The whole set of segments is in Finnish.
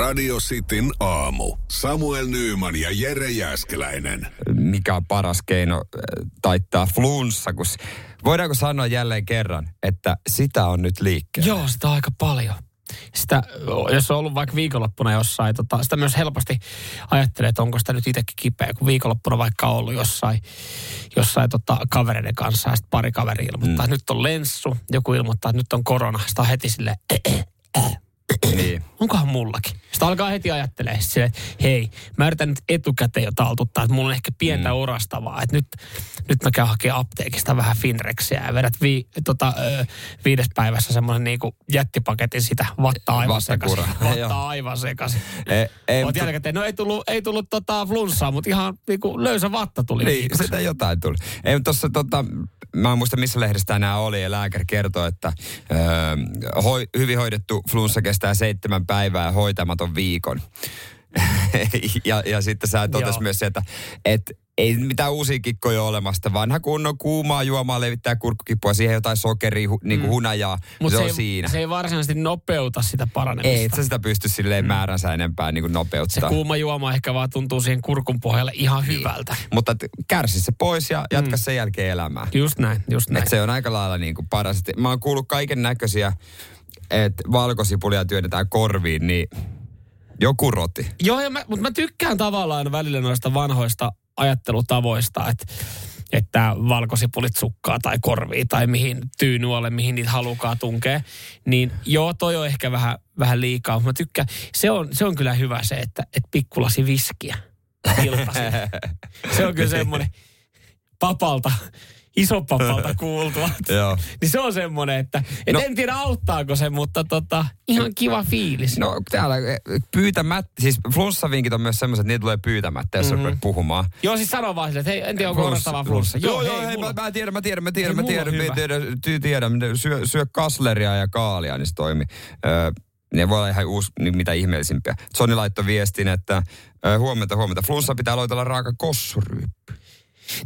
Radio Cityn aamu. Samuel Nyyman ja Jere Jäskeläinen. mikä on paras keino äh, taittaa flunssa, kun voidaanko sanoa jälleen kerran, että sitä on nyt liikkeellä. Joo, sitä on aika paljon. Sitä, jos on ollut vaikka viikonloppuna jossain, tota, sitä myös helposti ajattelee, että onko sitä nyt itsekin kipeä, kun viikonloppuna vaikka on ollut jossain, jossain tota, kavereiden kanssa ja sitten pari kaveri ilmoittaa, mm. että nyt on lenssu, joku ilmoittaa, että nyt on korona, sitä on heti silleen, Niin. onkohan mullakin? Sitten alkaa heti ajattelee silleen, että hei, mä yritän nyt etukäteen jo taltuttaa, että mulla on ehkä pientä mm. orastavaa, että nyt, nyt mä käyn hakemaan apteekista vähän Finrexiä ja vedät vi, tota, ö, viides päivässä semmoinen niinku jättipaketin sitä vattaa aivan sekaisin. Vattaa aivan sekaisin. Oot jälkikäteen, no ei tullut, ei tullut tota flunssaa, mutta ihan niinku löysä vatta tuli Niin, viikoksi. sitä jotain tuli. Ei, tossa tota, mä en muista missä lehdessä enää oli, ja lääkäri kertoi, että öö, hoi, hyvin hoidettu flunssa kestää seitsemän päivää ja hoitamaton viikon. ja, ja sitten sä totesit Joo. myös se, että et, ei mitään uusia kikkoja ole olemasta. Vanha kunnon kuumaa juomaa levittää kurkkukipua, siihen jotain sokeria, hu, niin kuin hunajaa. Mut se, se, on ei, siinä. se ei varsinaisesti nopeuta sitä paranemista. ei, et sä sitä pysty silleen määränsä enempää niin kuin se nopeuttaa. kuuma juoma ehkä vaan tuntuu siihen kurkun pohjalle ihan hyvältä. Mutta kärsi se pois ja jatka sen jälkeen elämää. Just näin, just näin. Et se on aika lailla niin kuin paras. Mä oon kuullut kaiken näköisiä, että valkosipulia työnnetään korviin, niin joku roti. Joo, ja mä, mutta mä tykkään tavallaan välillä noista vanhoista ajattelutavoista, että että valkosipulit sukkaa tai korvii tai mihin tyynuolle, mihin niitä halukaa tunkea. Niin joo, toi on ehkä vähän, vähän liikaa, mutta mä tykkään. Se on, se on kyllä hyvä se, että, että pikkulasi viskiä iltaisin. se on kyllä semmoinen papalta, isopapalta kuultua. Niin se on semmoinen, että et No. en tiedä auttaako se, mutta tota, ihan kiva fiilis. No täällä eh, pyytämättä, siis flunssavinkit on myös semmoiset, että niitä tulee pyytämättä, jos mm-hmm. puhumaan. Joo, siis sano vaan sille, että hei, en tiedä, onko orastava flunssa. Joo, joo, hei, mä, mä tiedän, mä tiedän, mä tiedän, Hei, mä mulla tiedän, mä tiedän, ty- tiedän, syö, syö kasleria ja kaalia, niin se toimii. Öö, ne voi olla ihan uusi, niin mitä ihmeellisimpiä. Sony laittoi viestin, että ö, huomenta, huomenta, flunssa pitää aloitella raaka kossuryyppy.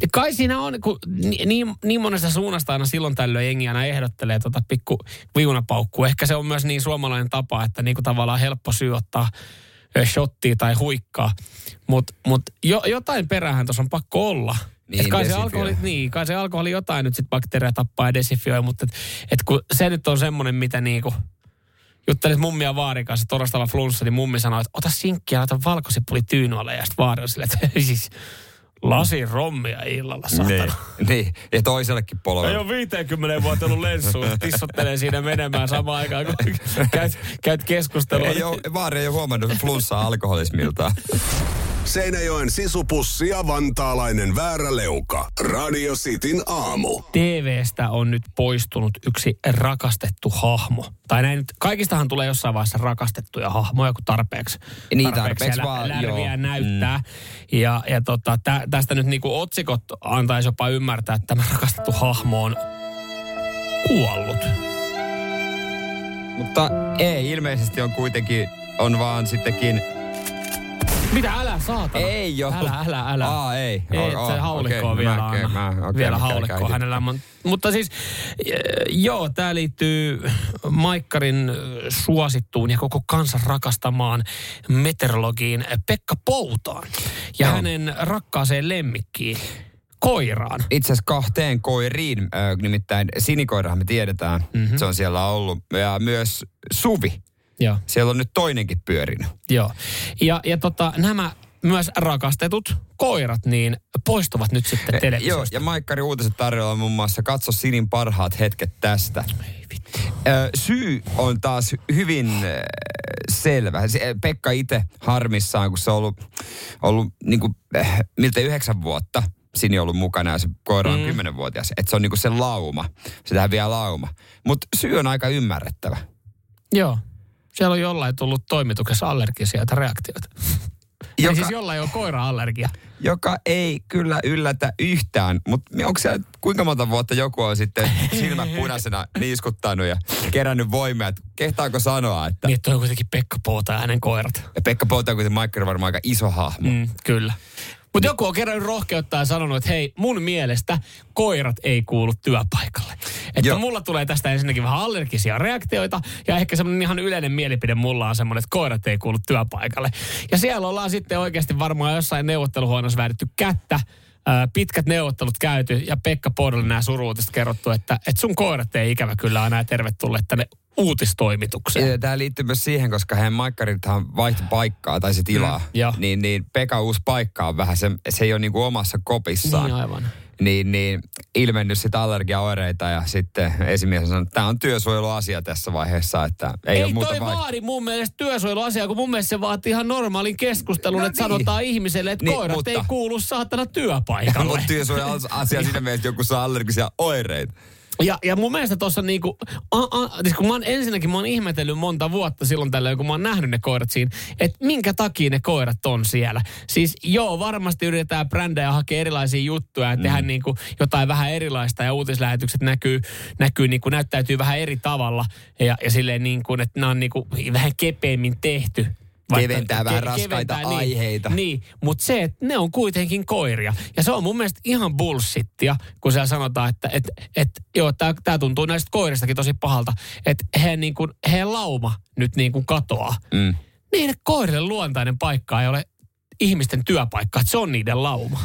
Ja kai siinä on, kun ni- niin, niin monesta suunnasta aina silloin tällöin jengi aina ehdottelee tota pikku viunapaukkua. Ehkä se on myös niin suomalainen tapa, että niin kuin tavallaan helppo syy ottaa shottia tai huikkaa. Mutta mut jo, jotain perähän tuossa on pakko olla. Niin, et kai, se alkoholi, niin, kai se alkoholi jotain nyt sit bakteereja tappaa ja desifioi, mutta et, et kun se nyt on semmoinen, mitä niinku, juttelit mummia vaarin kanssa torastava flunssa, niin mummi sanoi, että ota sinkkiä, laita valkosipuli tyynualle ja sitten vaari on silleen, että siis lasi rommia illalla, Niin, saatana. niin, ja toisellekin Ei polvelle. ole 50 vuotta ollut lenssuun, tissottelee siinä menemään samaan aikaan, kun käyt, käyt keskustelua. Ei ole, Vaari ei ole huomannut flunssaa alkoholismiltaan. Seinäjoen sisupussi ja vantaalainen vääräleuka. Radio Cityn aamu. TVstä on nyt poistunut yksi rakastettu hahmo. Tai näin nyt, kaikistahan tulee jossain vaiheessa rakastettuja hahmoja, kun tarpeeksi, Niin, tarpeeksi lä- vaan, lärviä joo. näyttää. Mm. Ja, ja tota, tä, tästä nyt niinku otsikot antaisi jopa ymmärtää, että tämä rakastettu hahmo on kuollut. Mutta ei, ilmeisesti on kuitenkin, on vaan sittenkin... Mitä, älä saatana. Ei joo. Älä, älä, älä. Aa, ei. Ei, Oh, se haulikko on okei, vielä mä- anna. mä- okei, vielä haulikko hänellä. on. Mutta siis, joo, tämä liittyy Maikkarin suosittuun ja koko kansan rakastamaan meteorologiin Pekka Poutaan. Ja Joo. hänen rakkaaseen lemmikkiin, koiraan. Itse asiassa kahteen koiriin, äh, nimittäin sinikoirahan me tiedetään, Mhm. mm-hmm. se on siellä ollut. Ja myös Suvi, Joo, siellä on nyt toinenkin pyörinyt. joo. Ja, ja tota, nämä myös rakastetut koirat, niin poistuvat nyt sitten Joo, televisiosta. ja Maikkari uutiset tarjolla muun muassa Katso Sinin parhaat hetket tästä. Ei vittu. Ö, syy on taas hyvin selvä. Pekka itse harmissaan, kun se on ollut, ollut niin kuin, äh, miltei yhdeksän vuotta Sini on ollut mukana ja se koira on kymmenenvuotias. Että se on niin kuin se lauma. Se häviää lauma. Mutta syy on aika ymmärrettävä. Joo. Siellä on jollain tullut toimituksessa allergisia reaktioita. Joka... Joka, siis jollain on koira-allergia. joka ei kyllä yllätä yhtään. Mutta onko se kuinka monta vuotta joku on sitten silmät punaisena niiskuttanut ja kerännyt voimia, että kehtaako sanoa, että Niin, että on kuitenkin Pekka Poota ja hänen koirat. ja Pekka Pouta on kuitenkin Maikkari varmaan aika iso hahmo. Mm, kyllä. Mutta joku on kerran rohkeuttaa ja sanonut, että hei, mun mielestä koirat ei kuulu työpaikalle. Että Joo. mulla tulee tästä ensinnäkin vähän allergisia reaktioita ja ehkä semmoinen ihan yleinen mielipide mulla on semmoinen, että koirat ei kuulu työpaikalle. Ja siellä ollaan sitten oikeasti varmaan jossain neuvotteluhuoneessa väännetty kättä, ää, pitkät neuvottelut käyty ja Pekka Podolle nämä suruutista kerrottu, että, että sun koirat ei ikävä kyllä ole enää tervetulleet tänne uutistoimitukseen. Tämä liittyy myös siihen, koska heidän maikkarithan vaihtoi paikkaa tai se tilaa. Mm, niin, niin Pekka uusi paikka on vähän, se, se ei ole niinku omassa kopissaan. Niin aivan. Niin, niin ilmennyt sitten allergiaoireita ja sitten esimies sanoi, että tämä on työsuojeluasia tässä vaiheessa, että ei, Ei, ole muuta toi vai- vaadi mun mielestä työsuojeluasiaa, kun mun mielestä se vaatii ihan normaalin keskustelun, No että niin. sanotaan ihmiselle, että Niin, koirat mutta- ei kuulu saatana työpaikalle. Mutta työsuojeluasia siinä mielessä, että joku saa allergisia oireita. Ja, ja mun mielestä tuossa niinku, a, a, siis kun mä oon ensinnäkin mä oon ihmetellyt monta vuotta silloin tällöin, kun mä oon nähnyt ne koirat siinä, että minkä takia ne koirat on siellä. Siis joo, varmasti yritetään brändejä hakea erilaisia juttuja ja tehdä niinku jotain vähän erilaista ja uutislähetykset näkyy, näkyy niinku, näyttäytyy vähän eri tavalla ja, ja silleen niin kuin, että nämä on niinku vähän kepeämmin tehty. Keventää vähän raskaita niin, aiheita. Niin, mutta se, että ne on kuitenkin koiria. Ja se on mun mielestä ihan bullshittia, kun siellä sanotaan, että et, et, joo, tämä tuntuu näistä koiristakin tosi pahalta, että he niin kuin, heidän lauma nyt niin kuin katoaa. Mm. Niille koirille luontainen paikka ei ole ihmisten työpaikka, että se on niiden lauma.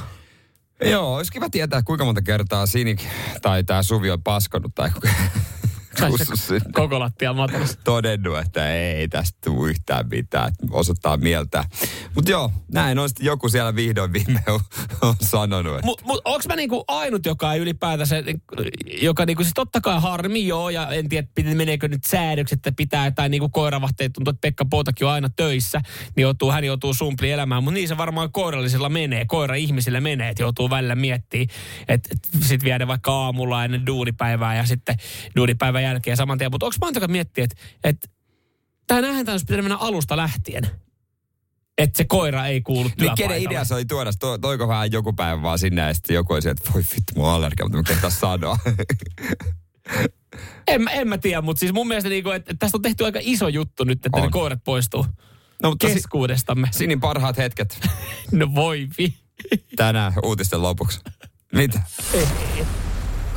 Joo, olisi kiva tietää, kuinka monta kertaa Sinik tai tämä Suvi on paskonut tai kuka kussus sinne. Koko lattia matossa. todennut, että ei tästä tule yhtään mitään, osoittaa mieltä. Mutta joo, näin on sitten joku siellä vihdoin viime on, on sanonut. Että Mutta mut, onko mä niinku ainut, joka ei ylipäätänsä, joka niinku siis totta kai harmi joo, ja en tiedä, meneekö nyt säädökset, että pitää, tai niinku koiravahteet tuntuu, että Pekka Poutakin on aina töissä, niin joutuu, hän joutuu sumpli elämään, mutta niin se varmaan koirallisilla menee, koira ihmisillä menee, että joutuu välillä miettimään, että et sitten viedä vaikka aamulla ennen duunipäivää ja sitten duunipäivän jälkeen saman tien. Mutta onko mä joka miettiä, että et, tämä nähdään olisi pitänyt mennä alusta lähtien, että se koira ei kuulu niin kenen idea se oli tuoda? To, toiko vähän joku päivä vaan sinne ja sitten joku oli se, että voi vittu, mulla on allergia, mutta mä kehtaa sanoa. En, en mä tiedä, mutta siis mun mielestä niinku, että tästä on tehty aika iso juttu nyt, että On. ne koirat poistuu no mutta si, keskuudestamme. Sinin parhaat hetket No voi vi. tänään uutisten lopuksi. Mitä?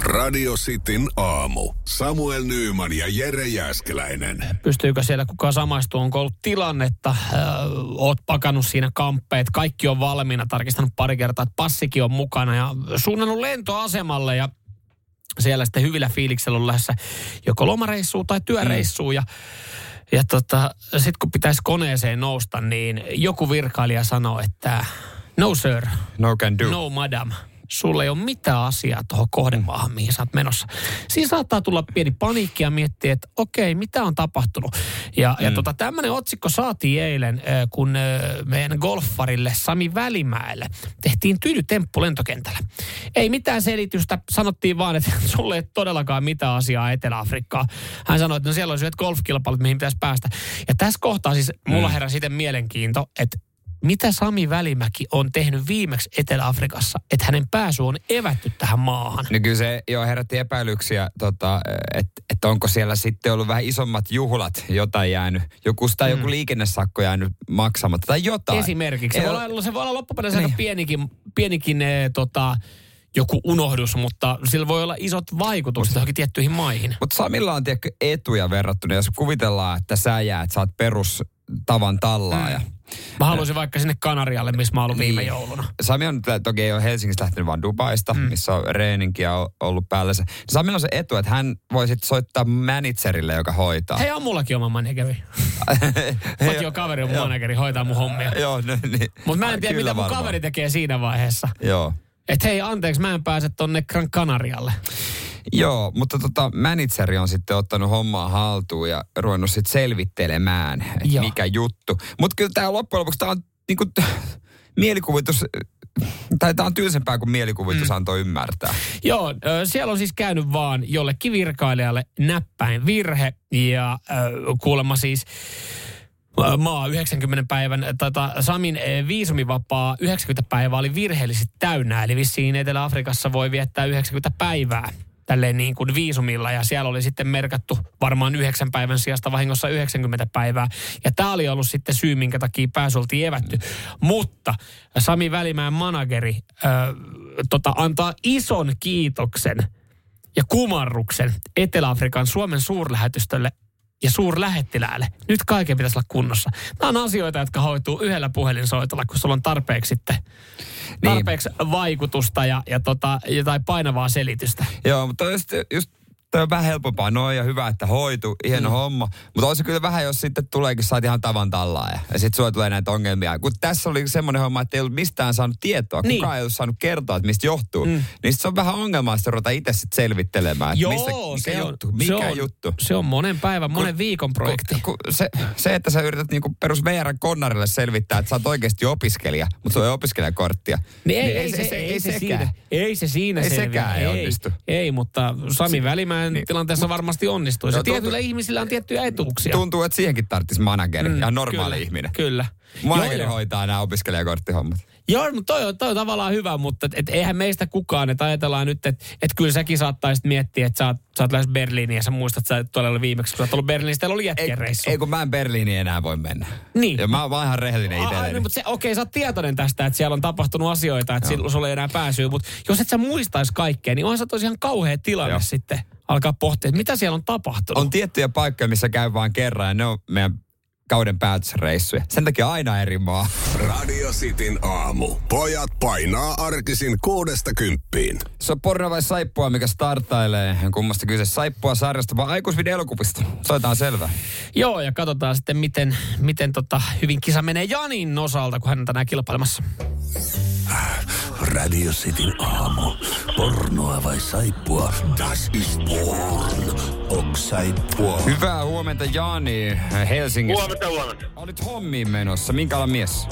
Radio Cityn aamu. Samuel Nyyman ja Jere Jäskeläinen. Pystyykö siellä kukaan samaistua? Onko ollut tilannetta? Öö, oot pakannut siinä kamppeet, kaikki on valmiina, tarkistanut pari kertaa, että passikin on mukana ja suunnannut lentoasemalle ja siellä sitten hyvillä fiiliksellä on lähdössä joko lomareissuun tai työreissuun ja ja tota, sitten kun pitäisi koneeseen nousta, niin joku virkailija sanoo, että no sir, No can do. No madam, sulla ei ole mitään asiaa tuohon kohdemaahan, mihin sä oot menossa. Siinä saattaa tulla pieni paniikki ja miettiä, että okei, mitä on tapahtunut. Ja, mm. ja tota, tämmöinen otsikko saatiin eilen, kun meidän golfarille Sami Välimäelle tehtiin tylytemppu lentokentällä. Ei mitään selitystä, sanottiin vaan, että sulle ei todellakaan mitään asiaa Etelä-Afrikkaan. Hän sanoi, että no siellä olisi yhdet golfkilpailut, mihin pitäisi päästä. Ja tässä kohtaa siis mulla Mm. heräsi sitten mielenkiinto, että mitä Sami Välimäki on tehnyt viimeksi Etelä-Afrikassa, että hänen pääsy on evätty tähän maahan? No kyllä se jo herätti epäilyksiä, tota, että et onko siellä sitten ollut vähän isommat juhlat, jotain jäänyt, joku, tai joku liikennesakko jäänyt maksamatta tai jotain. Esimerkiksi. Se Ei voi, olla, se voi olla loppupeleissä Niin. aika pienikin, pienikin eh, tota, joku unohdus, mutta sillä voi olla isot vaikutukset johonkin tiettyihin maihin. Mutta Samilla on tiedätkö, etuja verrattuna, jos kuvitellaan, että sä jäät, sä oot perus tavan tallaaja. Mm. Mä haluaisin vaikka sinne Kanarialle, missä mä viime Niin. jouluna. Sami on toki ei ole Helsingistä lähtenyt, vaan Dubaista, mm. missä on reeninkiä ollut päällä. Samilla on se etu, että hän voi sitten soittaa managerille, joka hoitaa. Hei, on mullakin oma manageri. Mäkin on kaveri, on mun manageri, hoitaa mun hommia. Joo, no, niin. Mutta mä en tiedä, Kyllä mitä mun varmaan. kaveri tekee siinä vaiheessa. Joo. Että hei, anteeksi, mä en pääse tonne Gran Canarialle. Joo, mutta tota, manageri on sitten ottanut hommaa haltuun ja ruvennut sitten selvittelemään, että mikä juttu. Mutta kyllä tämä loppujen lopuksi tämä on niinku, mielikuvitus, tai tämä on tylsempää kuin mielikuvitus mm. antoi ymmärtää. Joo, siellä on siis käynyt vaan jollekin virkailijalle näppäin virhe ja kuulemma siis maa 90 päivän, tota, Samin viisumivapaa 90 päivää oli virheellisesti täynnä, eli vissiin Etelä-Afrikassa voi viettää 90 päivää tälleen niin kuin viisumilla ja siellä oli sitten merkattu varmaan yhdeksän päivän sijasta vahingossa 90 päivää. Ja tämä oli ollut sitten syy, minkä takia pääsy oltiin evätty. Mutta Sami Välimäen manageri ö, tota, antaa ison kiitoksen ja kumarruksen Etelä-Afrikan Suomen suurlähetystölle ja suurlähettiläälle. Nyt kaiken pitäisi olla kunnossa. Nämä on asioita, jotka hoituu yhdellä puhelinsoitolla, kun sulla on tarpeeksi sitten tarpeeksi niin. vaikutusta ja, ja tota, jotain painavaa selitystä. Joo, mutta just, just toi on vähän helpompaa noin ja hyvä, että hoitu, hieno mm. homma. Mutta olisi kyllä vähän, jos sitten tuleekin, saat ihan tavan tallaa ja, ja sitten sulle tulee näitä ongelmia. Kun tässä oli semmoinen homma, että ei ollut mistään saanut tietoa, niin. kukaan ei ollut saanut kertoa, että mistä johtuu. Mm. Niin se on vähän ongelmaa sitten ruveta itse sitten selvittelemään, että Joo, mistä, mikä se juttu, on, mikä se on, juttu. Se on monen päivän, monen viikon projekti. Kun, kun se, se, että sä yrität niinku perus VR konnarille selvittää, että sä oot oikeasti opiskelija, mutta sulla ei opiskelijakorttia. Niin ei, ei, se, ei, se, siinä, ei se siinä Ei sekään ei onnistu. Ei, mutta Sami Välimäen niin. tilanteessa varmasti Joo, tuntuu- tietyillä ihmisillä on tiettyjä etuuksia. Tuntuu, että siihenkin tarvitsisi manageri mm, ja normaali kyllä, ihminen. Kyllä. Manageri Joo, hoitaa nämä opiskelijakorttihommat. Joo, mutta toi, on- toi on tavallaan hyvä, mutta et, et eihän meistä kukaan, että ajatellaan nyt, että et kyllä säkin saattaisit miettiä, että sä oot, sä oot lähes Berliiniin ja sä muistat, että sä tuolla oli viimeksi, kun sä oot ollut Berliinissä, teillä oli Ei, jätkien reissu. ei kun mä en Berliiniin enää voi mennä. Niin. Ja mä oon vaan ihan rehellinen itselleni. no, mutta se, okei, sä oot tietoinen tästä, että siellä on tapahtunut asioita, että sil- sulla ei enää pääsyä, mutta jos et sä muistaisi kaikkea, niin onhan se tosiaan kauhea tilanne Joo. sitten alkaa pohtia, että mitä siellä on tapahtunut. On tiettyjä paikkoja, missä käy vaan kerran ja ne on meidän kauden päätösreissuja. Sen takia aina eri maa. Radio Cityn aamu. Pojat painaa arkisin kuudesta kymppiin. Se on porno vai saippua, mikä startailee. Kummasta kyse saippua sarjasta vai aikuisvideolukuvista? Soitaan selvä. Joo, ja katsotaan sitten, miten, miten tota, hyvin kisa menee Janin osalta, kun hän on tänään kilpailemassa. Radio Cityn aamu. Pornoa vai saippua? Das ist porn. Ok saippua. Hyvää huomenta Jani Helsingissä. Huomenta, huomenta. Olit hommiin menossa. Minkä alan mies?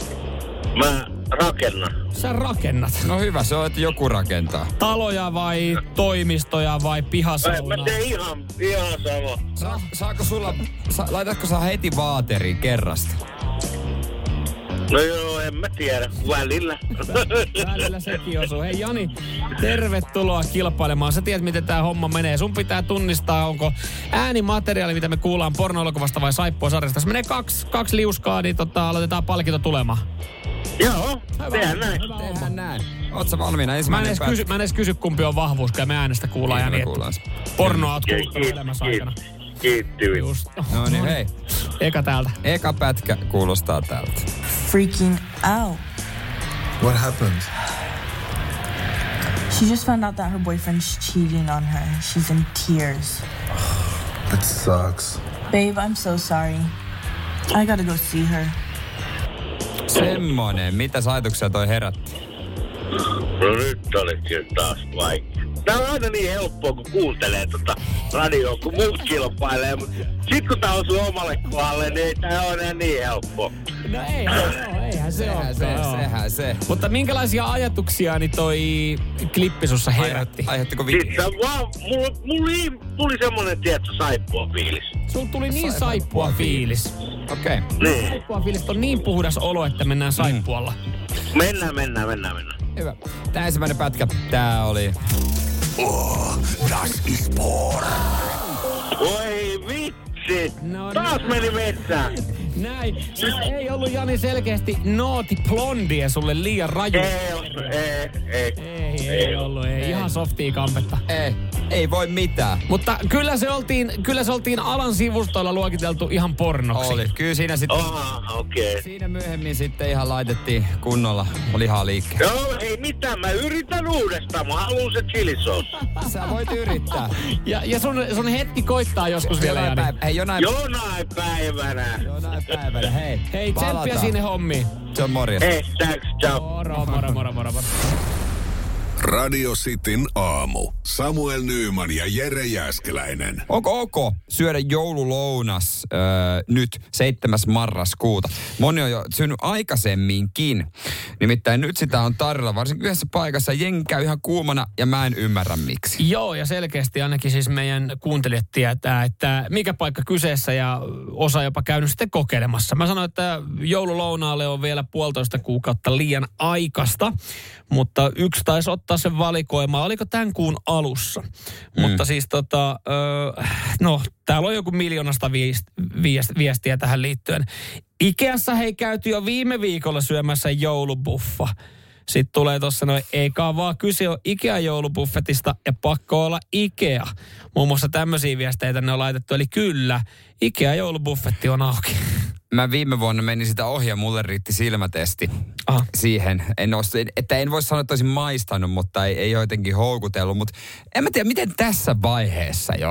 Mä rakennan. Sä rakennat No hyvä, se on, että joku rakentaa. taloja vai toimistoja vai Mä, pihasaunaa? mä teen ihan, ihan sama. Sa- saako sulla, sa- laitatko sä heti vaateriin kerrasta? No joo, en mä tiedä. Välillä. Välillä sekin osuu. Hei Jani, tervetuloa kilpailemaan. Sä tiedät, miten tämä homma menee. Sun pitää tunnistaa, onko äänimateriaali, mitä me kuullaan pornoelokuvasta vai saippua sarjasta. Jos menee kaksi, kaksi liuskaa, niin tota, aloitetaan palkinto tulemaan. joo, tehdään näin. Hyvä. Tehdään näin. Oot sä valmiina? Mä en, edes kysy, mä en edes kysy, kumpi on vahvuus, kun me äänestä kuullaan. Niin, niin, kuullaan pornoa oot kiit- elämässä kiit- aikana. Kiitti. Just. No niin, hei. Eka täältä. Eka pätkä kuulostaa tältä. freaking out. What happened? She just found out that her boyfriend's cheating on her. She's in tears. That sucks. Babe, I'm so sorry. I gotta go see her. Semmonen. Mitä ajatuksia toi herätti? No nyt oli kyllä taas vaikea. Tää on aina niin helppoa, kun kuuntelee tota radioa, kun muut kilpailee, mutta sit kun tää osuu omalle kohdalle, niin ei tää on enää niin helppoa. No eihän se ole, eihän se Sehän ole. se, sehän se. Mutta minkälaisia ajatuksia niin toi klippi sussa herätti? Aiheuttiko vi- sä vaan, mulla, mulla tuli, tuli semmonen, tiedätkö, saippua fiilis. Sulla tuli niin Saippua saippua fiilis. Okei. Okay. Niin. Saippua fiilis on niin puhdas olo, että mennään saippualla. Mennään, mennään, mennään, mennään. Hyvä. Tää ensimmäinen pätkä, tää oli... Oh, das ist porn. Oi vitsi! No Taas niin. meni metsään. Näin. Siis ei ollut Jani selkeästi nooti blondia sulle liian raju. Ei, oo- ei, ei. Ei, ei ollut. Ei. Ihan softia kampetta. Ei, ei voi mitään. Mutta kyllä se oltiin, kyllä se oltiin alan sivustoilla luokiteltu ihan pornoksi. Oli. Kyllä siinä sitten... Okei. Okay. Siinä myöhemmin sitten ihan laitettiin kunnolla lihaa liikkeelle. Joo, ei mitään. Mä yritän uudestaan. Mä haluan se chilisos. Sä voit yrittää. Ja, ja sun, sun hetki koittaa joskus vielä, Jonain Jani. päivänä. Hei, jonain, Jonain päivänä. jonain päivänä. Hei, Hei, palataan. tsemppiä sinne hommiin. Se on morjes. Hei, thanks, ciao. Moro, moro, moro, moro, moro. Radio Cityn aamu. Samuel Nyyman ja Jere Jäskeläinen. Onko ok syödä joululounas öö, nyt 7. marraskuuta? Moni on jo syönyt aikaisemminkin. Nimittäin nyt sitä on tarjolla varsinkin yhdessä paikassa. Jengi käy ihan kuumana ja mä en ymmärrä miksi. Joo, ja selkeästi ainakin siis meidän kuuntelijat tietää, että mikä paikka kyseessä ja osa jopa käynyt sitten kokeilemassa. Mä sanoin, että joululounaalle on vielä puolitoista kuukautta liian aikasta, mutta yksi taisi ottaa sen valikoimaan. Oliko tämän kuun alussa? Mm. Mutta siis tota, no täällä on joku miljoonasta viest- viest- viestiä tähän liittyen. Ikeassa hei käyty jo viime viikolla syömässä joulubuffa. Sitten tulee tuossa noin, eikä vaan kyse on Ikea-joulubuffetista ja pakko olla Ikea. Muun muassa tämmöisiä viestejä tänne on laitettu. Eli kyllä, Ikea-joulubuffetti on auki. Mä viime vuonna menin sitä ohi ja mulle riitti silmätesti Aha. siihen. En osta, että en voi sanoa, että olisin maistanut, mutta ei, ei jotenkin houkutellut. Mutta en mä tiedä, miten tässä vaiheessa jo.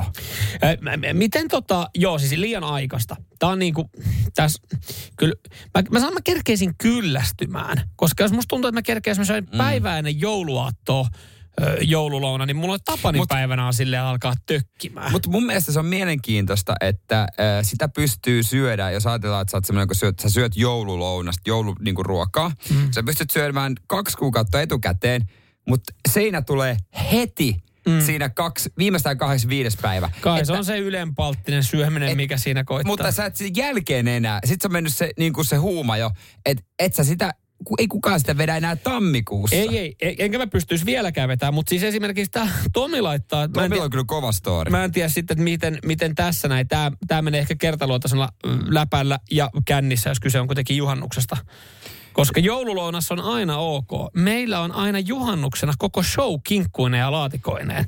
Ä, mä- mä- Miten tota, joo siis liian aikaista. Tää on niinku, tässä, kyllä, mä, mä sanon, mä kerkeisin kyllästymään. Koska jos musta tuntuu, että mä kerkeisin mm. päivää ennen jouluaattoa, joululouna, niin mulla on Tapanin Mut- päivänä on silleen alkaa tökkimään. Mutta mun mielestä se on mielenkiintoista, että äh, sitä pystyy syödä, jos ajatellaan, että sä, oot kun syöt, sä syöt joululounasta, joulu, niin ruokaa. Mm. Sä pystyt syömään kaksi kuukautta etukäteen, mutta seinä tulee heti mm. siinä kaksi, viimeistään kahdessa viides päivä. Kai se on se ylenpalttinen syöminen, et- mikä siinä koittaa. Mutta sä et sen jälkeen enää. Sitten se on mennyt se, niin kuin se huuma jo, että et sä sitä, ei kukaan sitä vedä enää tammikuussa. ei, ei, ei, enkä mä pystyisi vieläkään vetämään, mutta siis esimerkiksi tämä Tomi laittaa, mä en, Tomilla tiedä, on kyllä kova story. mä en tiedä sitten, että miten, miten tässä näin, tämä, tämä menee ehkä kertaluontoisella mm, läpällä ja kännissä, jos kyse on kuitenkin juhannuksesta. Koska joululounas on aina ok. Meillä on aina juhannuksena koko show kinkkuineen ja laatikoineen.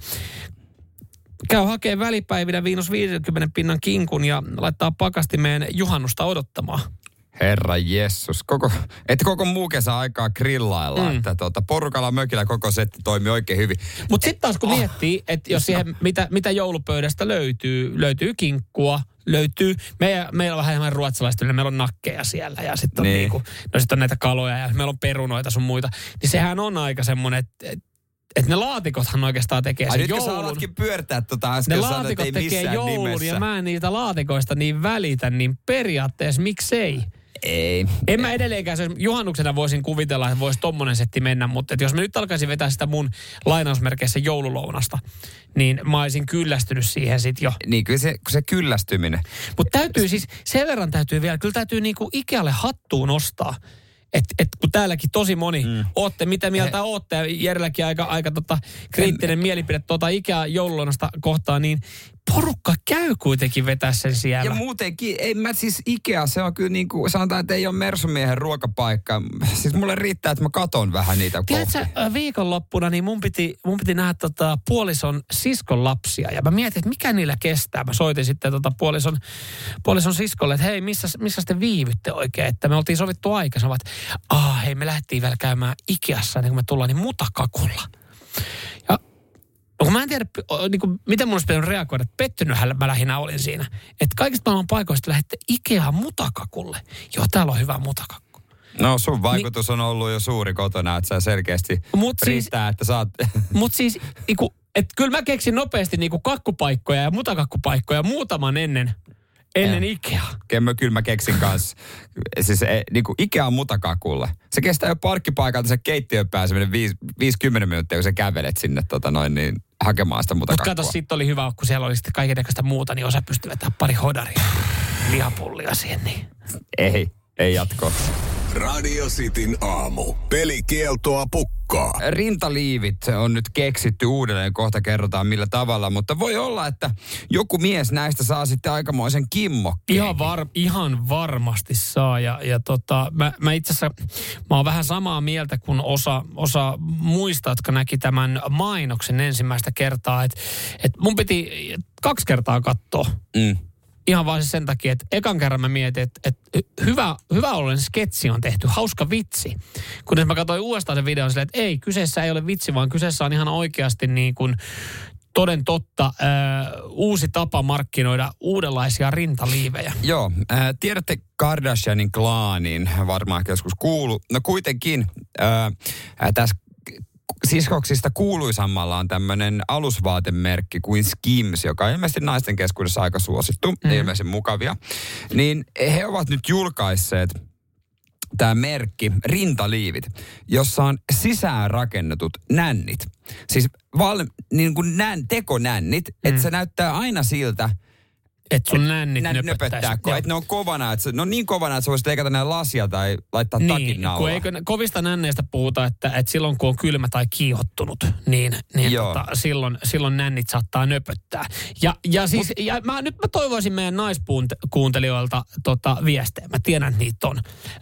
Käy hakee välipäivinä miinus 50 pinnan kinkun ja laittaa pakastimeen juhannusta odottamaan. Herra Jessus. Koko, että koko muu kesä aikaa grillailla. Mm. Että tuota, porukalla mökillä koko setti toimii oikein hyvin. Mutta sitten taas kun miettii, että jos siihen, mitä, mitä joulupöydästä löytyy, löytyy kinkkua, löytyy, meillä, meillä on vähän enemmän ruotsalaista, niin meillä on nakkeja siellä ja sitten on, Niin. niinku, no sit on näitä kaloja ja meillä on perunoita sun muita. Niin sehän on aika semmoinen, että et, et ne laatikothan oikeastaan tekee Ai sen nyt sä joulun. alatkin pyörtää tota Ne äsken sanoit, laatikot ei tekee joulun nimessä. ja mä en niitä laatikoista niin välitä, niin periaatteessa miksei? Ei. En mä edelleenkään, se juhannuksena voisin kuvitella, että voisi tommonen setti mennä, mutta että jos mä nyt alkaisin vetää sitä mun lainausmerkeissä joululounasta, niin mä olisin kyllästynyt siihen sit jo. Niin kyllä se, se kyllästyminen. Mutta täytyy siis, sen verran täytyy vielä, kyllä täytyy niinku Ikealle hattuun nostaa. Että et, kun täälläkin tosi moni, mm. ootte, mitä mieltä He. ootte, ja Jerelläkin aika, aika tota, kriittinen mielipide tuota Ikea joululonasta kohtaan, niin porukka käy kuitenkin vetää sen siellä. Ja muutenkin, ei mä siis Ikea, se on kyllä niin kuin, sanotaan, että ei ole Mersumiehen ruokapaikka. Siis mulle riittää, että mä katon vähän niitä Tiedätkö, kohteita. ö, viikonloppuna niin mun piti, mun piti nähdä tota puolison siskon lapsia. Ja mä mietin, että mikä niillä kestää. Mä soitin sitten tota puolison, puolison siskolle, että hei, missä, missä te viivytte oikein? Että me oltiin sovittu aika. Sanoivat, ah hei, me lähdettiin vielä käymään Ikeassa, ennen kuin me tullaan, niin mutakakulla. Kun mä en tiedä, niin kuin, miten mun olisi pitänyt reagoida. Pettynythän mä lähinnä olin siinä. Että kaikista maailman paikoista lähdette Ikea mutakakulle. Joo, täällä on hyvä mutakakku. No sun vaikutus on ollut jo suuri kotona, että sä selkeästi Mut siis- riittää, että sä oot... Mutta siis, niinku, et kyllä mä keksin nopeasti niinku kakkupaikkoja ja mutakakkupaikkoja muutaman ennen, ennen. Ikea. Kemmö kyllä mä keksin kanssa. Siis e, niin kuin Ikea mutakakulle. Se kestää jo parkkipaikalta se keittiön pääseminen 50 minuuttia, kun sä kävelet sinne tota noin, niin, hakemaan sitä Mutta mutakakkua. kato, sitten oli hyvä, kun siellä oli sitten kaikenlaista muuta, niin osa pystyi vetämään pari hodaria, lihapullia siihen. Niin. Ei, ei jatko. Radio Cityn aamu. Pelikieltoa pukkaa. Rintaliivit on nyt keksitty uudelleen, kohta kerrotaan millä tavalla, mutta voi olla, että joku mies näistä saa sitten aikamoisen kimmokkeen. Ihan, var, ihan varmasti saa. Ja, ja tota, mä, mä itse asiassa, mä oon vähän samaa mieltä kuin osa, osa muista, jotka näki tämän mainoksen ensimmäistä kertaa. Että et mun piti kaksi kertaa katsoa. Mm. Ihan vaan sen takia, että ekan kerran mä mietin, että, että hyvä, hyvä olen sketsi on tehty, hauska vitsi. Kunnes mä katsoin uudestaan sen videon silleen, että ei, kyseessä ei ole vitsi, vaan kyseessä on ihan oikeasti niin kuin toden totta äh, uusi tapa markkinoida uudenlaisia rintaliivejä. Joo, äh, tiedätte Kardashianin klaanin, varmaan joskus kuulu. No kuitenkin äh, tässä siskoksista kuuluisammalla on tämmöinen alusvaatemerkki kuin Skims, joka on ilmeisesti naisten keskuudessa aika suosittu, mm. ilmeisesti mukavia. Niin he ovat nyt julkaisseet tämä merkki, rintaliivit, jossa on sisään rakennetut nännit. Siis val, niin kuin nän, tekonännit, mm. että se näyttää aina siltä, Että sun nännit nä- nöpöttäisi. nöpöttää, Joo. että ne on kovana, että ne on niin kovana, että sä voisit leikata ne lasia tai laittaa takin Niin, naulaa. kun eikö kovista nänneistä puhuta, että, että silloin kun on kylmä tai kiihottunut, niin, niin Joo. tota, silloin, silloin nännit saattaa nöpöttää. Ja, ja siis, Mut, ja mä, nyt mä toivoisin meidän naiskuuntelijoilta tota, viestejä. Mä tiedän, että niitä on.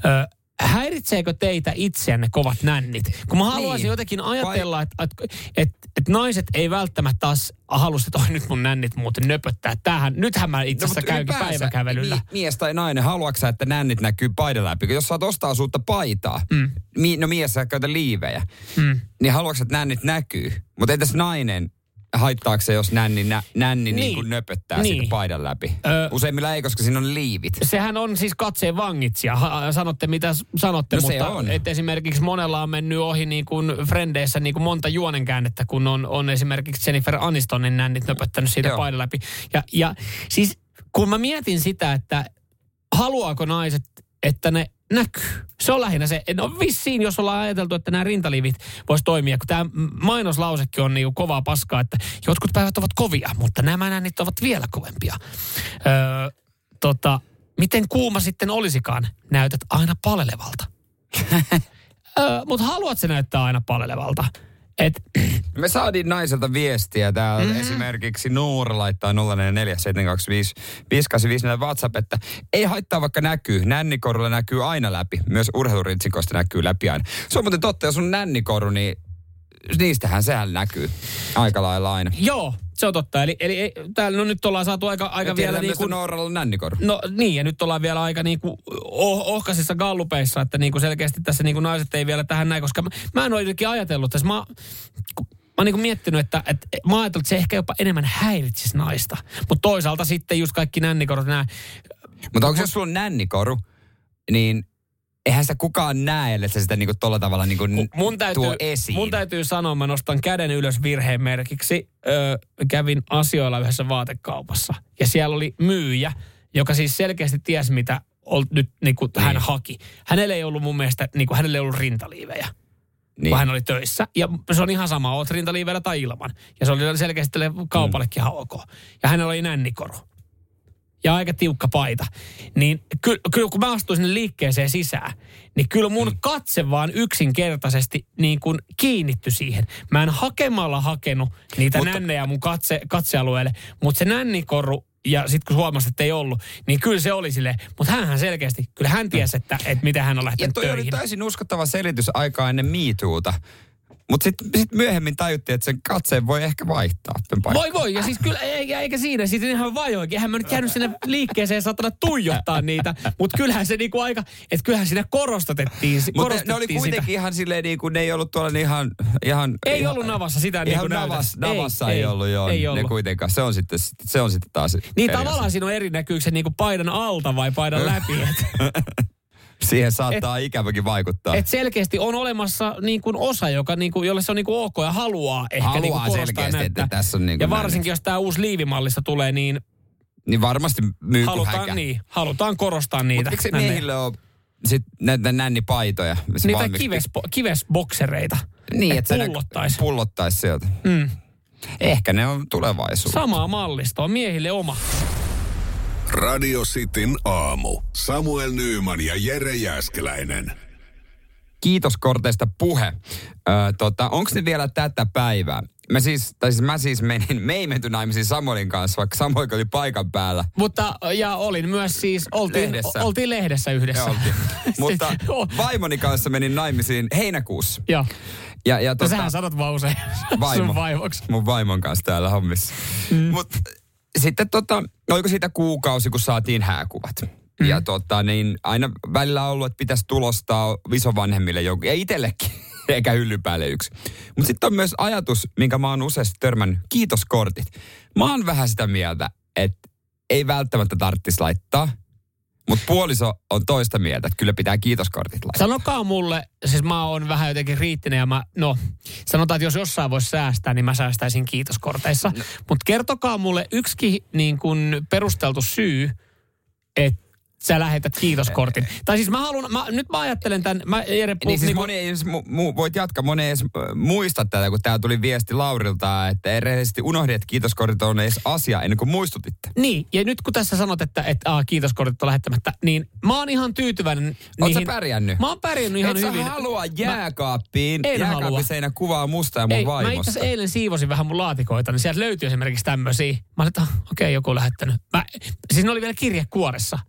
Ö, häiritseekö teitä itseänne kovat nännit? Kun mä haluaisin Niin. jotenkin ajatella, että et, et, et naiset ei välttämättä taas halua, että nyt mun nännit muuten nöpöttää. Tämähän, nythän mä itse asiassa No, mutta käynkin ylipäänsä, päiväkävelyllä. mi- mies tai nainen, haluatko sä, että nännit näkyy paidan läpi? Jos saat ostaa suutta paitaa, mm. mi- no mies sä käytä liivejä, mm. niin haluatko että nännit näkyy? Mutta entäs nainen, haittaako se, jos nänni, nä, nänni niin. Niin. Niin nöpöttää Niin. siitä paidan läpi? Ö- Useimmilla ei, koska siinä on liivit. Sehän on siis katseen vangitsija. Ha- Sanotte mitä sanotte, No mutta on. Et esimerkiksi monella on mennyt ohi niin kuin Frendeissä niin kuin monta juonenkäännettä, kun on, on esimerkiksi Jennifer Anistonin nännit nöpöttänyt siitä Joo. paidan läpi. Ja, ja siis kun mä mietin sitä, että haluaako naiset, että ne näkyy. Se on lähinnä se, no vissiin, jos ollaan ajateltu, että nämä rintaliivit vois toimia, kun tämä mainoslausekin on niin kovaa paskaa, että jotkut päivät ovat kovia, mutta nämä nännit ovat vielä kovempia. Öö, tota, miten kuuma sitten olisikaan, näytät aina palelevalta. öö, mutta haluat se näyttää aina palelevalta? Et, Me saatiin naiselta viestiä. Täällä Mhm. mm-hmm. esimerkiksi Nuura laittaa 0447255854 WhatsApp, että ei haittaa vaikka näkyy. Nännikorulla näkyy aina läpi. Myös urheiluritsikosta näkyy läpi aina. Se on muuten totta, jos on nännikoru, niin niistähän sehän näkyy aika lailla aina. joo, se on totta. Eli, eli ei- täällä no nyt ollaan saatu aika, aika vielä niin kuin... Nooralla on nännikoru. No niin, ja nyt ollaan vielä aika niinku oh, ohkaisissa gallupeissa, että niinku selkeästi tässä niinku naiset ei vielä tähän näin, koska mä, mä en ole jotenkin ajatellut tässä. Mä, mä oon niinku miettinyt, että, että mä ajatellut, että se ehkä jopa enemmän häiritsisi naista. Mutta toisaalta sitten just kaikki nännikorot nämä. Mutta onko jos sulla on nännikoru, niin eihän sitä kukaan näe, että se sitä niinku tolla tavalla niinku Mun täytyy, tuo esiin. mun täytyy sanoa, mä nostan käden ylös virheen merkiksi. Öö, kävin asioilla yhdessä vaatekaupassa ja siellä oli myyjä, joka siis selkeästi tiesi, mitä ol, nyt niin kuin hän haki. Hänellä ei ollut mun mielestä, niin kuin, hänellä ei ollut rintaliivejä. niin. kun hän oli töissä. Ja se on ihan sama, oot rintaliivellä tai ilman. Ja se oli selkeästi kaupallekin ihan ok. Ja hänellä oli nännikoru. Ja aika tiukka paita. Niin kyllä, kyllä kun mä astuin sinne liikkeeseen sisään, niin kyllä mun katse vaan yksinkertaisesti niin kuin kiinnitty siihen. Mä en hakemalla hakenut niitä Mutta- nännejä mun katse, katsealueelle, mutta se nännikoru ja sitten kun huomasi, että ei ollut, niin kyllä se oli silleen. Mutta hänhän selkeästi, kyllä hän tiesi, että, että miten hän on Ja lähtenyt toi oli töihin. täysin uskottava selitys aikaa ennen MeToota. Mutta sitten sit myöhemmin tajuttiin, että sen katseen voi ehkä vaihtaa. Voi voi, ja siis kyllä, eikä, eikä siinä, sitten ihan vajoikin. Eihän mä nyt käynyt sinne liikkeeseen satana tuijottaa niitä, mutta kyllähän se niinku aika, että kyllähän siinä korostatettiin, Mutta ne, ne oli kuitenkin sitä. ihan silleen niin kuin ne ei ollut tuolla niin ihan... ihan Ei ihan, ollut navassa sitä niin Ihan kuin navas, navassa ei, ei, ollut joo, Ei ne ollut. kuitenkaan. Se on sitten, se on sitten taas Niin tavallaan asia. siinä on eri näkyykö se niinku paidan alta vai paidan läpi. Että Siihen saattaa ikäväkin vaikuttaa. et selkeästi on olemassa niin kuin osa, joka niin kuin, jolle se on niin kuin ok ja haluaa ehkä Haluaa niin kuin korostaa selkeästi, näyttää. että tässä on niin kuin Ja näin. varsinkin, jos tämä uusi liivimallista tulee, niin niin varmasti myy halutaan, häkä. niin, halutaan korostaa Mutta niitä. nännejä. miehille ole sit näitä nännipaitoja? Niitä valmis- kives, kivesboksereita. Niin, Et että se pullottais. pullottais sieltä. Mm. Ehkä ne on tulevaisuus. Samaa mallistoa, miehille oma. Radio Cityn aamu. Samuel Nyyman ja Jere Jäskeläinen. kiitoskorteista puhe. Öö, tota, Onko ne vielä tätä päivää? Mä siis, tai siis mä siis menin, me ei menty naimisiin Samuelin kanssa, vaikka Samuel oli paikan päällä. Mutta, ja olin myös siis, oltiin Lehdessä. oltiin lehdessä yhdessä. Ja oltiin. Mutta Oh, vaimoni kanssa menin naimisiin heinäkuussa. Joo. Ja, ja No tota, sähän sanot vaan usein vaimo, sun vaimoksi. mun vaimon kanssa täällä hommissa. Mm. Mutta sitten tota, oliko siitä kuukausi, kun saatiin hääkuvat. Mm. Ja tota, niin aina välillä on ollut, että pitäisi tulostaa visovanhemmille joku, ja itsellekin, eikä hyllyn päälle yksi. Mutta sitten on myös ajatus, minkä mä oon useasti törmännyt, kiitoskortit. Mä oon vähän sitä mieltä, että ei välttämättä tarvitsisi laittaa, mutta puoliso on toista mieltä, että kyllä pitää kiitoskortit laittaa. Sanokaa mulle, siis mä oon vähän jotenkin riittinen ja mä, no, sanotaan, että jos jossain voisi säästää, niin mä säästäisin kiitoskorteissa. No. Mutta kertokaa mulle yksikin niin kun perusteltu syy, että sä lähetät kiitoskortin. Tai siis mä haluan, mä, nyt mä ajattelen tämän, mä Jere, Niin siis niin moni ei edes, mu, mu, voit jatkaa, moni ei edes äh, muista tätä, kun täällä tuli viesti Laurilta, että rehellisesti unohdin, että kiitoskortit on edes asia ennen kuin muistutitte. Niin, ja nyt kun tässä sanot, että, että aa, kiitoskortit on lähettämättä, niin mä oon ihan tyytyväinen Oot niihin. sä pärjännyt? Mä oon pärjännyt ihan Et hyvin. sä halua jääkaappiin, En halua. jääkaappiseinä kuvaa musta ja mun Ei, mä itse vaimosta. asiassa eilen siivosin vähän mun laatikoita, niin sieltä löytyi esimerkiksi tämmöisiä. Mä olin, että okei, okay, joku on lähettänyt. Mä, siis ne oli vielä kirjekuoressa.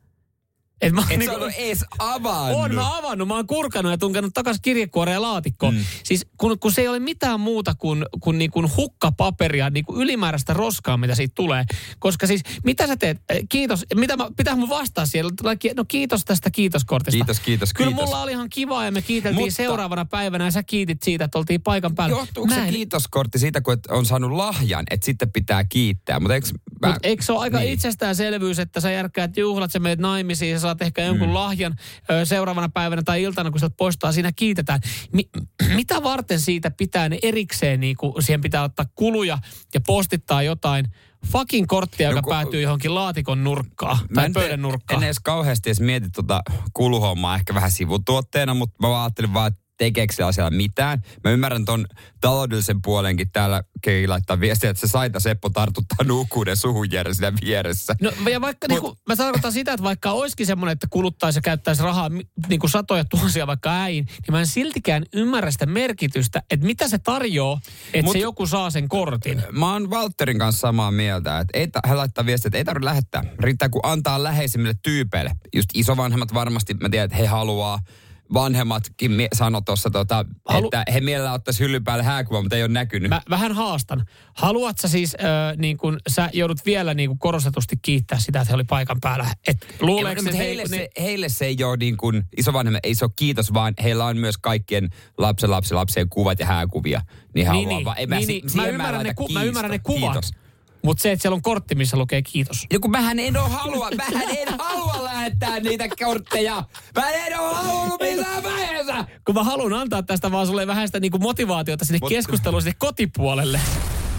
Et mä, Et niinku- sä ees avannut. on mä avannut, mä oon kurkannut ja tunkenut takas kirjekuoreen ja laatikkoon. Mm. Siis kun, kun se ei ole mitään muuta kuin, kuin, niin kuin hukkapaperia, niin kuin ylimääräistä roskaa, mitä siitä tulee. Koska siis, mitä sä teet? Eh, Kiitos. Mitä mä, pitää mun vastaa siellä? No kiitos tästä kiitoskortista. Kiitos, kiitos, Kyllä kiitos. mulla oli ihan kiva ja me kiiteltiin Mutta- seuraavana päivänä ja sä kiitit siitä, että oltiin paikan päällä. Johtuuko se kiitoskortti siitä, kun et on saanut lahjan, että sitten pitää kiittää? Mutta eikö, mä, Mutta eikö se ole aika Niin. itsestäänselvyys, että sä järkkäät juhlat, sä meet naimisiin ja saat ehkä jonkun mm. lahjan ö, seuraavana päivänä tai iltana, kun sieltä poistaa, siinä kiitetään. Mi- mitä varten siitä pitää ne erikseen, niin kuin siihen pitää ottaa kuluja ja postittaa jotain fucking korttia, No joka kun- päätyy johonkin laatikon nurkkaan tai en, pöydän nurkkaan. en edes kauheasti edes mieti tuota kuluhommaa ehkä vähän sivutuotteena, mutta mä ajattelin vaan, että tekeekö se asialla mitään. Mä ymmärrän ton taloudellisen puolenkin täällä kei laittaa viestiä, että se saita Seppo tartuttaa nukuuden suhun siinä vieressä. No ja vaikka, niin kuin, mä tarkoitan sitä, että vaikka olisikin semmoinen, että kuluttaisi ja käyttäisi rahaa niin kuin satoja tuhansia vaikka äin, niin mä en siltikään ymmärrä sitä merkitystä, että mitä se tarjoaa, että Mut- se joku saa sen kortin. Mä oon Walterin kanssa samaa mieltä, että ei, ta- hän laittaa viestiä, että ei tarvitse lähettää. Riittää, kun antaa läheisimmille tyypeille. Just isovanhemmat varmasti, mä tiedän, että he haluaa vanhemmatkin mie- sanoi tuossa, tota, Halu- että he mielellään ottaisi hyllyn päälle hääkuvan, mutta ei ole näkynyt. Mä vähän haastan. Haluat sä siis, äh, niin kun, sä joudut vielä niin kun korostetusti kiittää sitä, että he oli paikan päällä. Et luuleeko Ei, se, heille, ne- se, heille se ei ole niin kuin, isovanhemmille ei se ole kiitos, vaan heillä on myös kaikkien lapsen lapsen lapsien kuvat ja hääkuvia. Niin, niin, niin, vaan, en mä, niin, si- niin. Mä, ymmärrän ne, ku, mä ymmärrän ne kuvat. Kiitos. Mutta se, että siellä on kortti, missä lukee kiitos. Ja kun mähän en oo halua, mähän en halua lähettää niitä kortteja. Mä en oo halunnut missään vaiheessa. Kun mä haluan antaa tästä vaan sulle vähän sitä niin kuin motivaatiota sinne Mut- keskusteluun sinne kotipuolelle.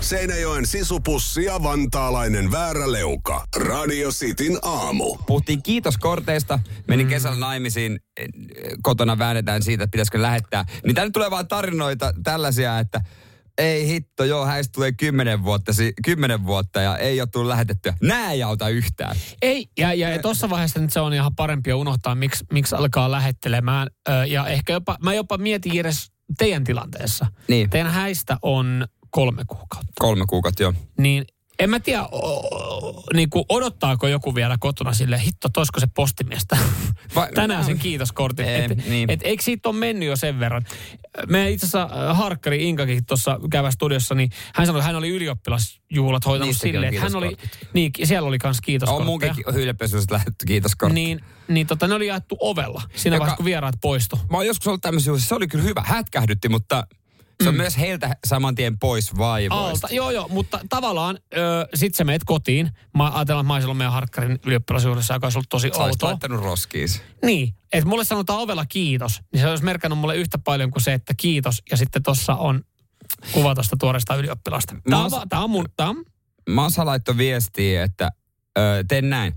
Seinäjoen sisupussi ja vantaalainen vääräleuka. Radio Cityn aamu. Puhuttiin kiitoskorteista. Menin kesällä naimisiin. eh, Kotona väännetään siitä, että pitäisikö lähettää. Niin tänne tulee vaan tarinoita tällaisia, että ei hitto, joo, häistä tulee kymmenen vuotta, si- kymmenen vuotta ja ei ole tullut lähetettyä. Nää ei auta yhtään. Ei, ja, ja tuossa vaiheessa nyt se on ihan parempi unohtaa, miksi, miksi alkaa lähettelemään. Ö, ja ehkä jopa, mä jopa mietin edes teidän tilanteessa. Niin. Teidän häistä on kolme kuukautta. Kolme kuukautta jo. Niin en mä tiedä, o, niin kuin odottaako joku vielä kotona sille, hitto, toisko se postimiestä Vai- tänään sen kiitoskortin. Ei, et, niin. et, eikö siitä ole mennyt jo sen verran? Me itse asiassa äh, Harkkari Inkakin tuossa käyvä studiossa, niin hän sanoi, että hän oli ylioppilasjuhlat hoitanut silleen, on että hän oli, niin siellä oli kans On kiitoskortteja. munkin hyljepesusta lähetty kiitoskortti. Niin, niin tota, ne oli jaettu ovella siinä Joka- vaiheessa, kun vieraat poistu. Mä oon joskus ollut tämmöisiä, se oli kyllä hyvä, hätkähdytti, mutta se on myös heiltä saman tien pois vaivoista. Alta, joo joo, mutta tavallaan ö, sit sä meet kotiin. Mä ajatellaan, että mä olisin ollut meidän Harkkarin ylioppilasjuhlissa, joka olisi ollut tosi Sä outoa. laittanut roskiis. Niin, että mulle sanotaan ovella kiitos, niin se olisi merkannut mulle yhtä paljon kuin se, että kiitos. Ja sitten tossa on kuva tuosta tuoreesta ylioppilasta. Tämä on, Mä- va- tää on mun, tää on, Masa laittoi viestiä, että ö, teen näin.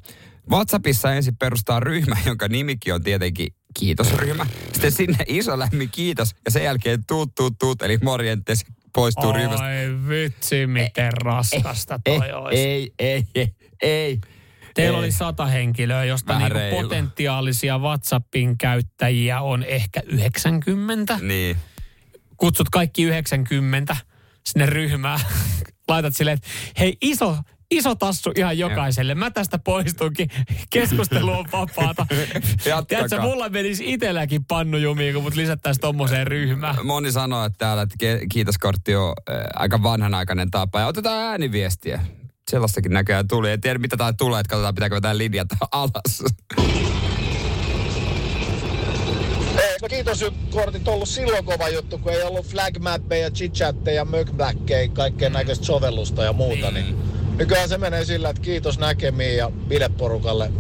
WhatsAppissa ensin perustaa ryhmä, jonka nimikin on tietenkin kiitosryhmä. Sitten sinne iso lämmin kiitos ja sen jälkeen tuut, tuut, tuut, eli morjentes poistuu ryhmästä. Ai vitsi, miten raskasta toi ei, olisi. ei, ei, ei, ei. Teillä ei. oli sata henkilöä, josta Vähän niinku reilu. potentiaalisia WhatsAppin käyttäjiä on ehkä 90. Niin. Kutsut kaikki 90 sinne ryhmään. Laitat silleen, että hei iso, iso tassu ihan jokaiselle. Mä tästä poistunkin. Keskustelu on vapaata. Tiedätkö, mulla menisi itselläkin pannu jumiin, kun mut lisättäisiin tommoseen ryhmään. Moni sanoo, että täällä että kiitoskortti on äh, aika vanhanaikainen tapa. Ja otetaan ääniviestiä. Sellaistakin näköjään tuli. En tiedä, mitä tää tulee, että katsotaan, pitääkö tämä linjata alas. No kiitos kortit ollut silloin kova juttu, kun ei ollut flagmappeja, chitchatteja, mökbläkkejä, kaikkea näköistä sovellusta ja muuta. Niin. Nykyään se menee sillä, että kiitos näkemiin ja bileporukalle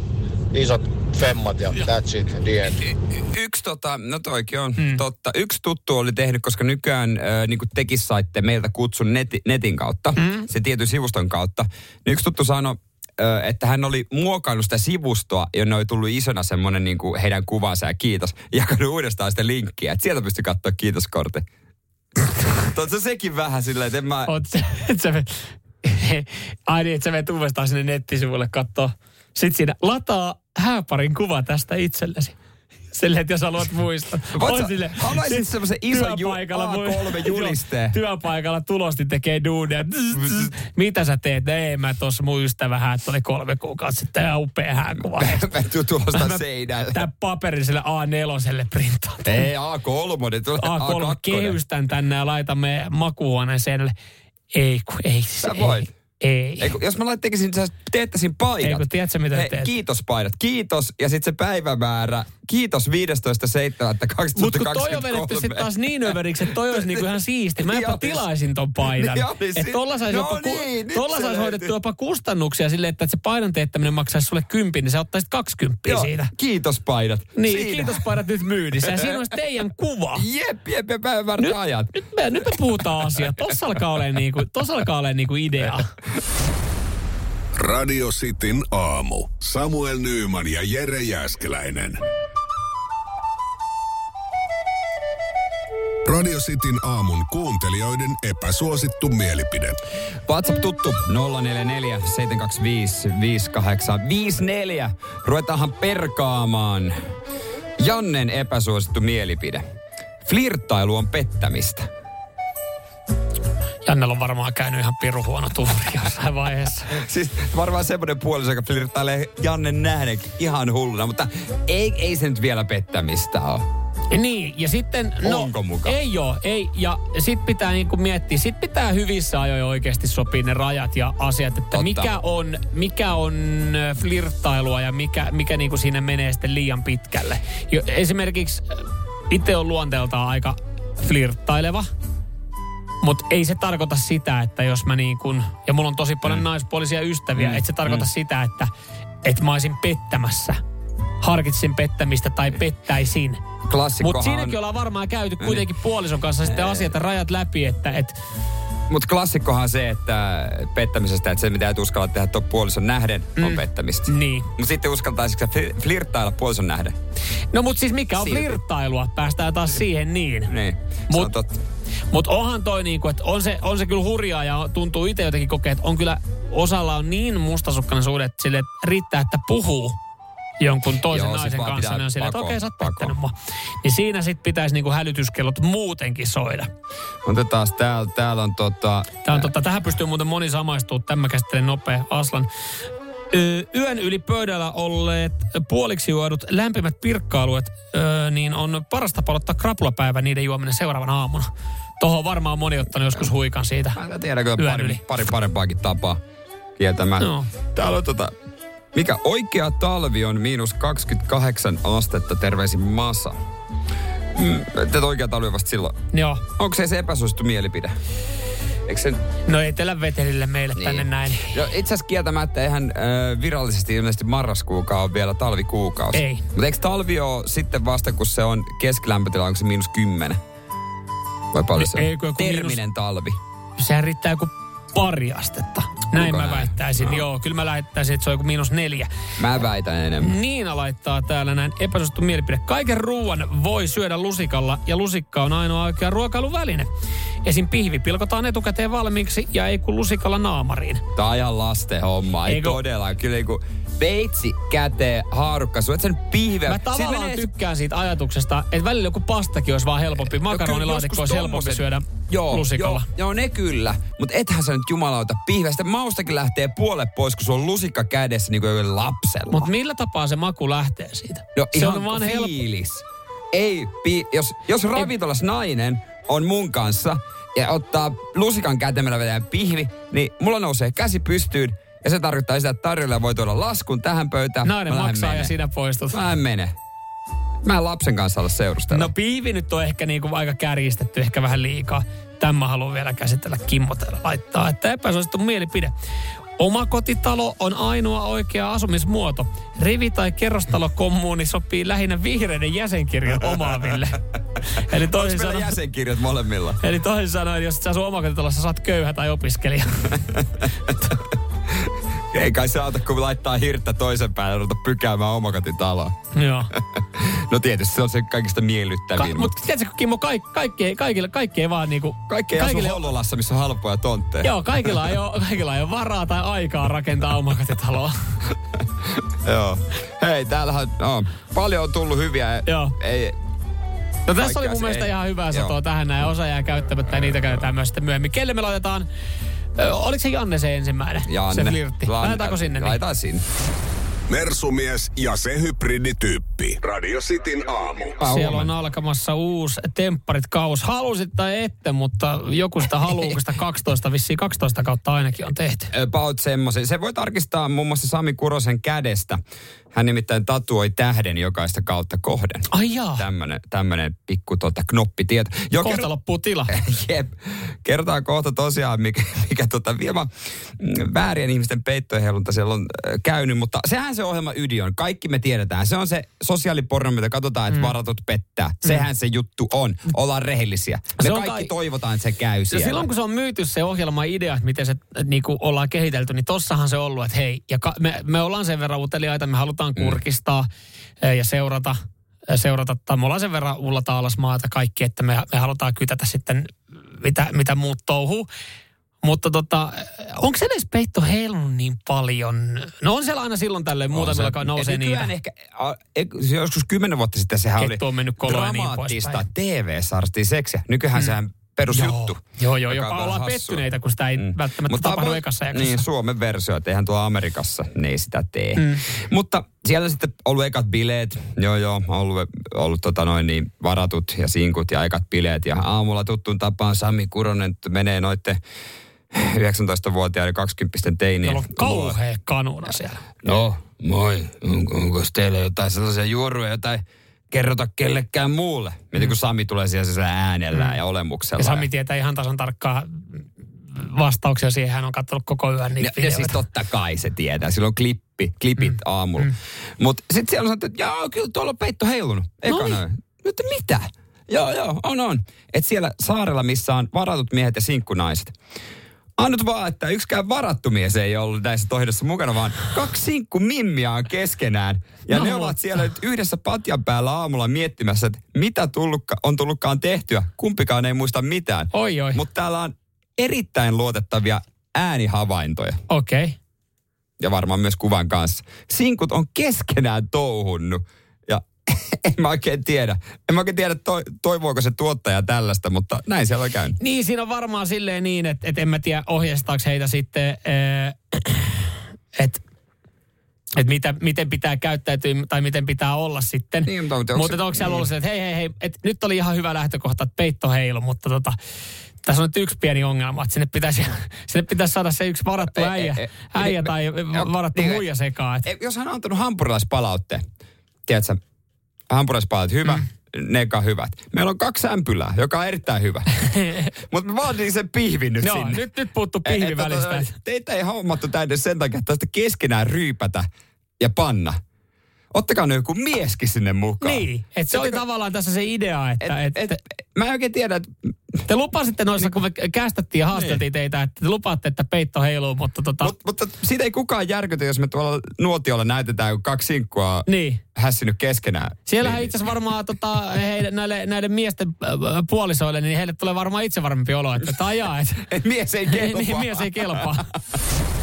isot femmat ja that's it, the end. Yksi tota, no toikin on hmm. totta. Yksi tuttu oli tehnyt, koska nykyään äh, niin tekis saitte meiltä kutsun neti, netin kautta, hmm. se tietyn sivuston kautta. Niin yksi tuttu sanoi, äh, että hän oli muokannut sitä sivustoa, jonne oli tullut isona semmoinen niin heidän kuvansa ja kiitos. Ja jakanut uudestaan sitä linkkiä, että sieltä pystyy katsoa kiitoskortti. Tuossa sekin vähän silleen, että en mä... Oot se, et sä, ai niin, että sä menet uudestaan sinne nettisivuille katsoa. Sitten siinä lataa hääparin kuva tästä itsellesi. Silleen, että jos haluat muistaa. Voit sille- haluaisit siis semmosen ison ju- työpaikalla voi- A3-julisteen? Joo, Työpaikalla tulosti tekee duunia. Mitä sä teet? No Ei, mä tuossa mun ystävä että oli kolme kuukautta sitten ja upea hääkuva. Mä tuu tulosta Mä- seinälle. Tää paperiselle A4 printaan. Ei, A3, niin tulee A3 A2. kehystän tänne ja laitan meidän makuuhuoneen seinälle. Ei, kun ei. Siis Sä ei, voit. Ei. Ei, kun jos mä lait- tekisin, sä teettäisin paidat. Ei, kun tiedätkö, mitä Hei, teet? Kiitos paidat. Kiitos. Ja sitten se päivämäärä. Kiitos 15.7.2023. Mutta kun toi on vedetty sitten taas niin överiksi, että toi olisi niinku ihan siisti. Mä Niin jopa olisi. tilaisin ton paidan. Niin. Että tolla saisi No ku, niin, tolla sais hoidettu jopa kustannuksia silleen, että se paidan teettäminen maksaisi sulle kympin, niin sä ottaisit kaksikymppiä Joo, siitä. Kiitos paidat. Niin, Siinä. kiitos paidat nyt myynnissä. Ja siinä olisi teidän kuva. Jep, jep, jep, päivämäärät Nyt, ajat. nyt, me, nyt me puhutaan asiaa. Tossa alkaa olemaan niinku, tossa alkaa olemaan niinku idea. Radio Cityn aamu. Samuel Nyyman ja Jere Jäskeläinen. Radio Cityn aamun kuuntelijoiden epäsuosittu mielipide. WhatsApp tuttu 044 725 5854. Ruvetaanhan perkaamaan. Jannen epäsuosittu mielipide. Flirttailu on pettämistä. Jannella on varmaan käynyt ihan piru huono tuuri jossain vaiheessa. Siis varmaan semmoinen puoliso, joka flirttailee Jannen nähden ihan hulluna, mutta ei, ei se nyt vielä pettämistä ole. Niin, ja sitten... No, Onko muka? Ei joo, ei. Ja sit pitää niinku miettiä, sit pitää hyvissä ajoin oikeasti sopia ne rajat ja asiat, että Totta. mikä on, mikä on flirttailua ja mikä, mikä niinku siinä menee sitten liian pitkälle. Jo, esimerkiksi itse on luonteeltaan aika flirttaileva, mutta ei se tarkoita sitä, että jos mä niin kun, ja mulla on tosi paljon mm. naispuolisia ystäviä, mm. että se tarkoita mm. sitä, että, että mä olisin pettämässä. Harkitsin pettämistä tai pettäisin. Mutta siinäkin on, ollaan varmaan käyty kuitenkin puolison kanssa sitten asiat ja rajat läpi, että et, mut klassikkohan on se, että pettämisestä, että se mitä et uskalla tehdä tuon puolison nähden, on Mm. pettämistä. niin. Mutta sitten uskaltaisitko sä fli- flirttailla puolison nähden? No mutta siis mikä on Silti. flirttailua? Päästään taas siihen niin. Niin, se Mut- on. Mutta onhan toi niinku, että on se, on se kyllä hurjaa ja tuntuu itse jotenkin kokea, että on kyllä osalla on niin mustasukkainen suhde, että sille riittää, että puhuu jonkun toisen Joo, sit naisen kanssa, niin on silleen, että okei, sä oot mua. Niin siinä sitten pitäisi niinku hälytyskellot muutenkin soida. Otetaan täällä, täällä on tota... Tää on totta, tähän pystyy muuten moni samaistuu. Tämä käsittelen nopea. Aslan. Ö, Yön yli pöydällä olleet puoliksi juodut lämpimät pirkkaaluet, ö, niin on paras tapa aloittaa krapulapäivä niiden juominen seuraavana aamuna. Tuohon on varmaan moni ottanut joskus huikan siitä. Mä tiedän kyllä Yön pari, yli. pari parempaakin tapaa kieltämään. Joo. Täällä on tota... Mikä oikea talvi on miinus 28 astetta, terveisin Masa. Mm, Tätä oikea talvi on vasta silloin. Joo. Onko se se epäsuosittu mielipide? Eikö se... No etelävetelille meille Niin. tänne näin. No, itse asiassa kieltämättä eihän äh, virallisesti ilmeisesti marraskuukaan ole vielä talvikuukausi. Ei. Mutta eikö talvi ole sitten vasta, kun se on keskilämpötila, onko se miinus 10? Vai paljon se on? Eikö joku Terminen talvi. Sehän riittää joku pari astetta. Näin mä näin? väittäisin. Joo, kyllä mä väittäisin, että se on joku miinus neljä. Mä väitän enemmän. Niina laittaa täällä näin epäsuosittu mielipide. Kaiken ruoan voi syödä lusikalla ja lusikka on ainoa oikea ruokailuväline. Esim. pihvi pilkotaan etukäteen valmiiksi ja ei kun lusikalla naamariin. Tää on ajan lasten homma. Ei Eikö- todella. Kyllä niinku veitsi käteen, haarukka. Et sen pihveä. Mä tavallaan tykkään siitä ajatuksesta, että välillä joku pastakin olisi vaan helpompi. Makaronilaatikko olisi helpompi syödä joo, lusikalla. Joo, joo, ne kyllä. Mutta ethän sä nyt jumalauta pihveä. Sitten maustakin lähtee puolet pois, kun sulla on lusikka kädessä niin kuin lapsella. Mutta millä tapaa se maku lähtee siitä? No se ihan on vaan helppo. fiilis. Ei, pi- jos, jos ravintolas nainen on mun kanssa ja ottaa lusikan kätemellä vetää pihvi, niin mulla nousee käsi pystyyn ja se tarkoittaa sitä, että tarjolla voi tuoda laskun tähän pöytään. Nainen Mä maksaa ja menee. sinä poistut. Mä en mene. Mä en lapsen kanssa olla seurustella. No piivi nyt on ehkä niinku aika kärjistetty, ehkä vähän liikaa. Tämä haluan vielä käsitellä, Kimmo täällä laittaa, että epäsuosittu mielipide. Omakotitalo on ainoa oikea asumismuoto. Rivi- tai kerrostalokommuuni sopii lähinnä vihreiden jäsenkirjan omaaville. Eli toisin sanoen, jäsenkirjat molemmilla? eli toisin sanoen, jos sä sun omakotitalossa saat köyhä tai opiskelija. Ei kai se auta, kun laittaa hirttä toisen päälle ja ruveta pykäämään omakotitaloa. Joo. No tietysti se on se kaikista miellyttävin. Ka- mutta tiedätkö Kimmo, kaikki, kaikki, kaikille, kaikki ei vaan niinku... kaikki ei kaikille- asu Hollolassa, missä on halpoja tontteja. Joo, kaikilla ei, ole, kaikilla ei ole varaa tai aikaa rakentaa omakotitaloa. Joo. Hei, täällähän no, paljon on tullut hyviä. Joo. Ei, No tässä oli mun mielestä ei- ihan hyvää satoa tähän näin. Osa jää käyttämättä ja niitä käytetään myös sitten myöhemmin. Kelle me laitetaan? Ö, oliko se Janne se ensimmäinen? Janne. Se flirtti. Lan- Laitetaanko sinne? Niin? Laitetaan sinne. Mersumies ja se hybridityyppi. Radio Cityn aamu. Siellä on alkamassa uusi tempparit kaus. Halusit tai ette, mutta joku sitä haluaa, kun sitä 12, vissiin 12 kautta ainakin on tehty. About semmoisen. Se voi tarkistaa muun muassa Sami Kurosen kädestä. Hän nimittäin tatuoi tähden jokaista kautta kohden. Ai jaa, Tämmönen, tämmönen pikku tota, knoppitieto. Jo, kohta kerro- loppuu tila. Jep. Kerrotaan kohta tosiaan, mikä, mikä tota vielä mm, väärien ihmisten peittojen heilunta siellä on äh, käynyt, mutta sehän se ohjelma ydin on. Kaikki me tiedetään. Se on se sosiaaliporno, mitä katsotaan, että mm. varatut pettää. Sehän se juttu on. Ollaan rehellisiä. Me Se on kaikki kai- toivotaan, että se käy Ja siellä. silloin kun se on myyty se ohjelma idea, miten se niinku ollaan kehitelty, niin tossahan se ollut, että hei, ja ka- me, me ollaan sen verran uteliaita, me halutaan kurkistaa äh, ja seurata, äh, seurata tai me ollaan sen verran ullata alas maata kaikki, että me, me halutaan kytätä sitten mitä, mitä muut touhuu. Mutta tota, onko se edes peitto heilunut niin paljon? No on siellä aina silloin tällöin muutamilla, joka nousee niitä. ehkä, e- joskus kymmenen vuotta sitten sehän Kettu oli on mennyt niin dramaattista poispäin. TV-sarsti seksiä. Nykyään mm. sehän perusjuttu. Joo, joo, joka on jopa ollaan hassua. pettyneitä, kun sitä ei mm. välttämättä Mutta tapahdu avo- ekassa jaksossa. Niin, Suomen versio, että eihän tuolla Amerikassa ne ei sitä tee. Mm. Mutta siellä sitten ollut ekat bileet, joo joo, ollut, ollut tota noin niin varatut ja sinkut ja ekat bileet. Ja aamulla tuttuun tapaan Sami Kuronen menee noitte 19-vuotiaiden 20 teinien. Meillä on kauhea kanuna siellä. No, moi. Onko, onko teillä jotain sellaisia juoruja, jotain kerrota kellekään muulle? Mietin, kun Sami tulee siellä äänellä mm. ja olemuksella. Ja Sami tietää ihan tasan tarkkaan vastauksia siihen. Hän on katsonut koko yön niitä ja, ja siis totta kai se tietää. Sillä on klippi, klipit mm. aamulla. Mm. Mutta sitten siellä on sanottu, että joo, kyllä tuolla on peitto heilunut. Ekana. No Mutta mitä? Joo, joo, on, on. Että siellä saarella, missä on varatut miehet ja sinkkunaiset. Annut vaan, että yksikään varattu mies ei ollut näissä tohdessa mukana, vaan kaksi sinkku mimmiä on keskenään. Ja No, ne ovat siellä nyt yhdessä patjan päällä aamulla miettimässä, että mitä tullukka, on tullutkaan tehtyä. Kumpikaan ei muista mitään. Oi, oi. Mutta täällä on erittäin luotettavia äänihavaintoja Okei. Okay. ja varmaan myös kuvan kanssa. Sinkut on keskenään touhunnut en mä oikein tiedä. En mä oikein tiedä, toi, toivooko se tuottaja tällaista, mutta näin siellä on käynyt. Niin, siinä on varmaan silleen niin, että, että en mä tiedä ohjeistaako heitä sitten, äh, että että mitä, miten pitää käyttäytyä tai miten pitää olla sitten. Niin, mutta onko se- mutta onko siellä ollut se, että hei, hei, hei, että nyt oli ihan hyvä lähtökohta, että peitto heilu, mutta tota, tässä on nyt yksi pieni ongelma, että sinne pitäisi, sinne pitäisi saada se yksi varattu äijä, äijä tai varattu niin, muija sekaan. Jos hän on antanut hampurilaispalautteen, tiedätkö, hampurilaispalautteet hyvä, mm. neka hyvät. Meillä on kaksi ämpylää, joka on erittäin hyvä. Mutta me vaatiin sen pihvin nyt Joo, sinne. nyt, nyt puuttuu Et- pihvi et, välistä. tota, Teitä ei hommattu tänne sen takia, että tästä keskenään ryypätä ja panna. Ottakaa nyt joku mieskin sinne mukaan. Niin, että se oli Ottakaa- tavallaan tässä se idea, että Et, et, et, mä en oikein tiedä, että te lupasitte noissa, kun me kästettiin ja haasteltiin Niin. teitä, että te lupaatte, että peitto heiluu, mutta tota, Mut, mutta siitä ei kukaan järkytä, jos me tuolla nuotiolla näytetään, kun kaksi sinkkua niin. hässinyt keskenään. Siellähän niin, itse asiassa varmaan tota, heille, näille, näiden miesten äh, puolisoille, niin heille tulee varmaan itse varmempi olo, että tajaa, että Et mies ei kelpaa. niin, mies ei kelpaa.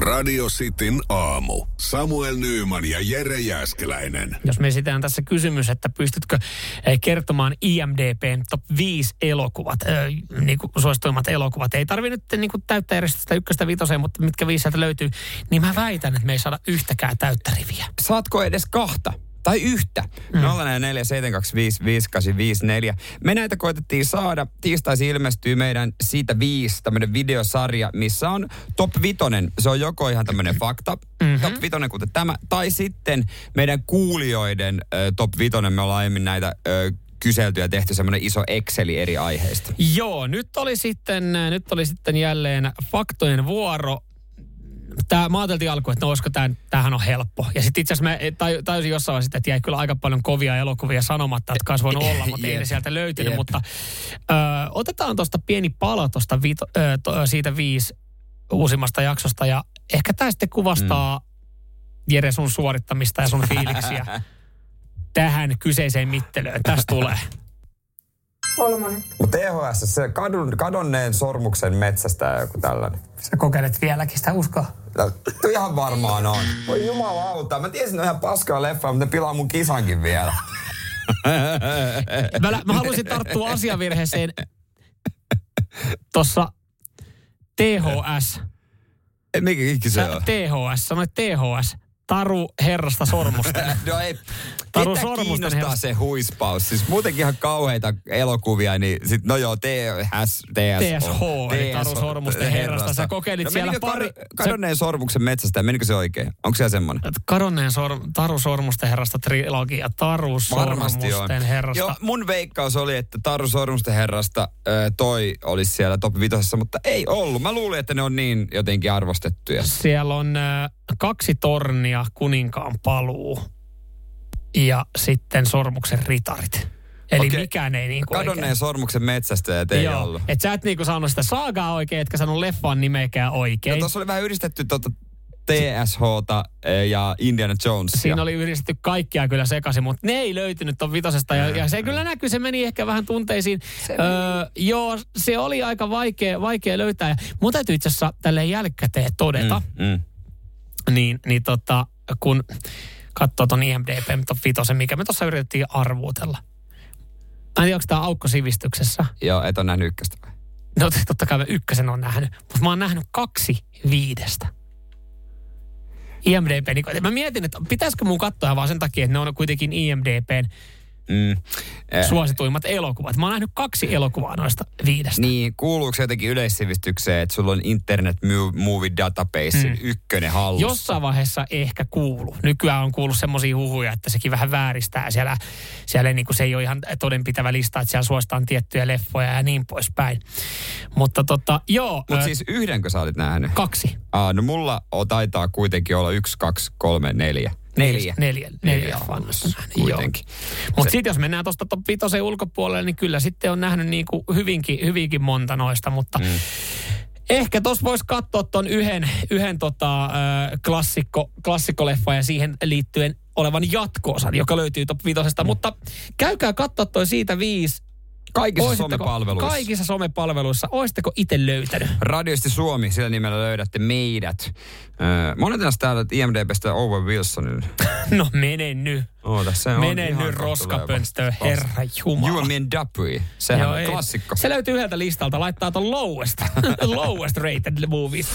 Radio Cityn aamu. Samuel Nyyman ja Jere Jäskeläinen. Jos me esitään tässä kysymys, että pystytkö eh, kertomaan IMDBn top 5 elokuvat, äh, niin kuin suosituimmat elokuvat. Ei tarvi nyt niin kuin täyttää järjestystä ykköstä viitoseen, mutta mitkä viisi sieltä löytyy. Niin mä väitän, että me ei saada yhtäkään täyttä riviä. Saatko edes kahta? Tai yhtä. Mm. 047255854. Me näitä koitettiin saada. Tiistaisin ilmestyy meidän siitä viisi tämmöinen videosarja, missä on top vitonen. Se on joko ihan tämmöinen fakta, mm-hmm. top vitonen kuten tämä, tai sitten meidän kuulijoiden ö, top vitonen. Me ollaan aiemmin näitä ö, kyselty ja tehty semmoinen iso Exceli eri aiheista. Joo, nyt oli sitten, nyt oli sitten jälleen faktojen vuoro. Tämä, mä ajateltiin alkuun, että no olisiko tämä, tämähän on helppo. Ja sitten itse asiassa mä taj- tajusin jossain vaiheessa, että jäi kyllä aika paljon kovia elokuvia sanomatta, että olisi voinut olla, mutta ei ne sieltä löytynyt. Jep. Mutta ö, otetaan tuosta pieni pala tuosta vito, ö, to, siitä viisi uusimmasta jaksosta. Ja ehkä tämä sitten kuvastaa mm. Jere sun suorittamista ja sun fiiliksiä tähän kyseiseen mittelöön. Tästä tulee. Mutta THS, se kadun, kadonneen sormuksen metsästä joku tällainen. Sä kokeilet vieläkin sitä uskoa. Vittu ihan varmaan on. Voi jumalauta. Mä tiesin, että on ihan paskaa leffa, mutta ne pilaa mun kisankin vielä. Mä, mä haluaisin tarttua asiavirheeseen tuossa THS. Ei, mikä se on? THS, sanoit THS. Taru herrasta sormusta. No ei. Taru Ketä Sormusten kiinnostaa herra- se huispaus? Siis muutenkin ihan kauheita elokuvia, niin sit, no joo, TSH. TSH, eli Taru Sormusten herrasta. Sä kokeilit no, siellä pari- Kar- kadonneen sormuksen metsästä, menikö se oikein? Onko se semmoinen? Kadonneen sor, Taru Sormusten herrasta trilogia. Taru Varmasti on. Sormusten herrasta. Joo, mun veikkaus oli, että Taru Sormusten herrasta toi olisi siellä top vitosessa, mutta ei ollut. Mä luulin, että ne on niin jotenkin arvostettuja. Siellä on kaksi tornia, kuninkaan paluu ja sitten sormuksen ritarit. Eli Okei. mikään ei niinku Kadonneen oikein. sormuksen metsästä, et ei Joo, ollut. et sä et niinku saanut sitä saagaa oikein, etkä sanonut leffan nimeäkään No oikein. tuossa oli vähän yhdistetty tuota TSHta eh, ja Indiana Jonesia. Siinä oli yhdistetty kaikkia kyllä sekaisin, mutta ne ei löytynyt ton vitosesta. Ja, ja se kyllä näkyy, se meni ehkä vähän tunteisiin. Öö, joo, se oli aika vaikea, vaikea löytää. Ja mun täytyy itse asiassa tälleen jälkikäteen todeta, Mm, mm. Niin, niin tota, kun katsoo ton IMDB ton vitosen, mikä me tuossa yritettiin arvuutella. Mä en tiedä, onko tämä aukko sivistyksessä. Joo, et ole nähnyt ykköstä vai? No totta kai mä ykkösen on nähnyt, mutta mä oon nähnyt kaksi viidestä. IMDB, niin mä mietin, että pitäisikö mun katsoa vaan sen takia, että ne on kuitenkin IMDBn Mm. Eh, suosituimmat elokuvat. Mä oon nähnyt kaksi elokuvaa noista viidestä. Niin, kuuluuko se jotenkin yleissivistykseen, että sulla on Internet Movie Database mm. ykkönen hallussa? Jossain vaiheessa ehkä kuulu. Nykyään on kuullut semmoisia huhuja, että sekin vähän vääristää. Siellä, siellä niin kuin se ei ole ihan todenpitävä lista, että siellä suositaan tiettyjä leffoja ja niin poispäin. Mutta tota, joo. Mutta siis yhdenkö sä olit nähnyt? Kaksi. Aa, no mulla taitaa kuitenkin olla yksi, kaksi, kolme, neljä. Neljä. Neljä, neljä hallussa leffaa. kuitenkin. Mutta sitten jos mennään tuosta top vitosen ulkopuolelle, niin kyllä sitten on nähnyt niin kuin hyvinkin, hyvinkin monta noista, mutta mm. ehkä tuossa voisi katsoa tuon yhden, yhden tota, äh, klassikko, klassikkoleffa ja siihen liittyen olevan jatko-osan, joka löytyy top vitosesta. Mm. Mutta käykää katsoa toi siitä viisi. Kaikissa Oisitteko- somepalveluissa. Kaikissa somepalveluissa. Oisitteko itse löytänyt? Radioisti Suomi, sillä nimellä löydätte meidät. Öö, monet näistä täällä IMDBstä Owen Wilsonin. No mene nyt. Oh, tässä on Mene nyt tuleva. herra Jumala. You and me and Dupree. Sehän Joo, on ei. klassikko. Se löytyy yhdeltä listalta, laittaa ton lowest, lowest rated movies.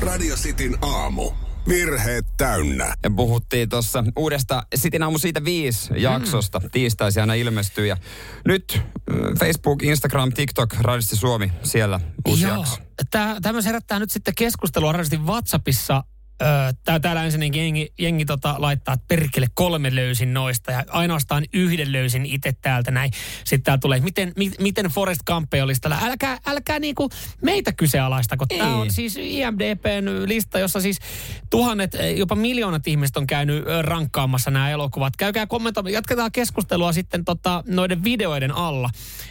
Radio Cityn aamu. Virheet täynnä. Ja puhuttiin tuossa uudesta Sitin aamu siitä viisi jaksosta. Mm. Tiistaisin aina ilmestyy. Ja nyt äh, Facebook, Instagram, TikTok, Radisti Suomi, siellä uusi Joo. jakso. Tämä herättää nyt sitten keskustelua radiosti WhatsAppissa. Öö, tää, täällä ensinnäkin jengi, jengi tota, laittaa, että perkele kolme löysin noista ja ainoastaan yhden löysin itse täältä näin. Sitten täällä tulee, miten, mi, miten Forest Gump olisi tällä. Älkää, älkää niinku meitä kyseenalaista, kun tämä on siis IMDBn lista, jossa siis tuhannet, eh, jopa miljoonat ihmiset on käynyt rankkaamassa nämä elokuvat. Käykää kommentoimaan, jatketaan keskustelua sitten tota, noiden videoiden alla.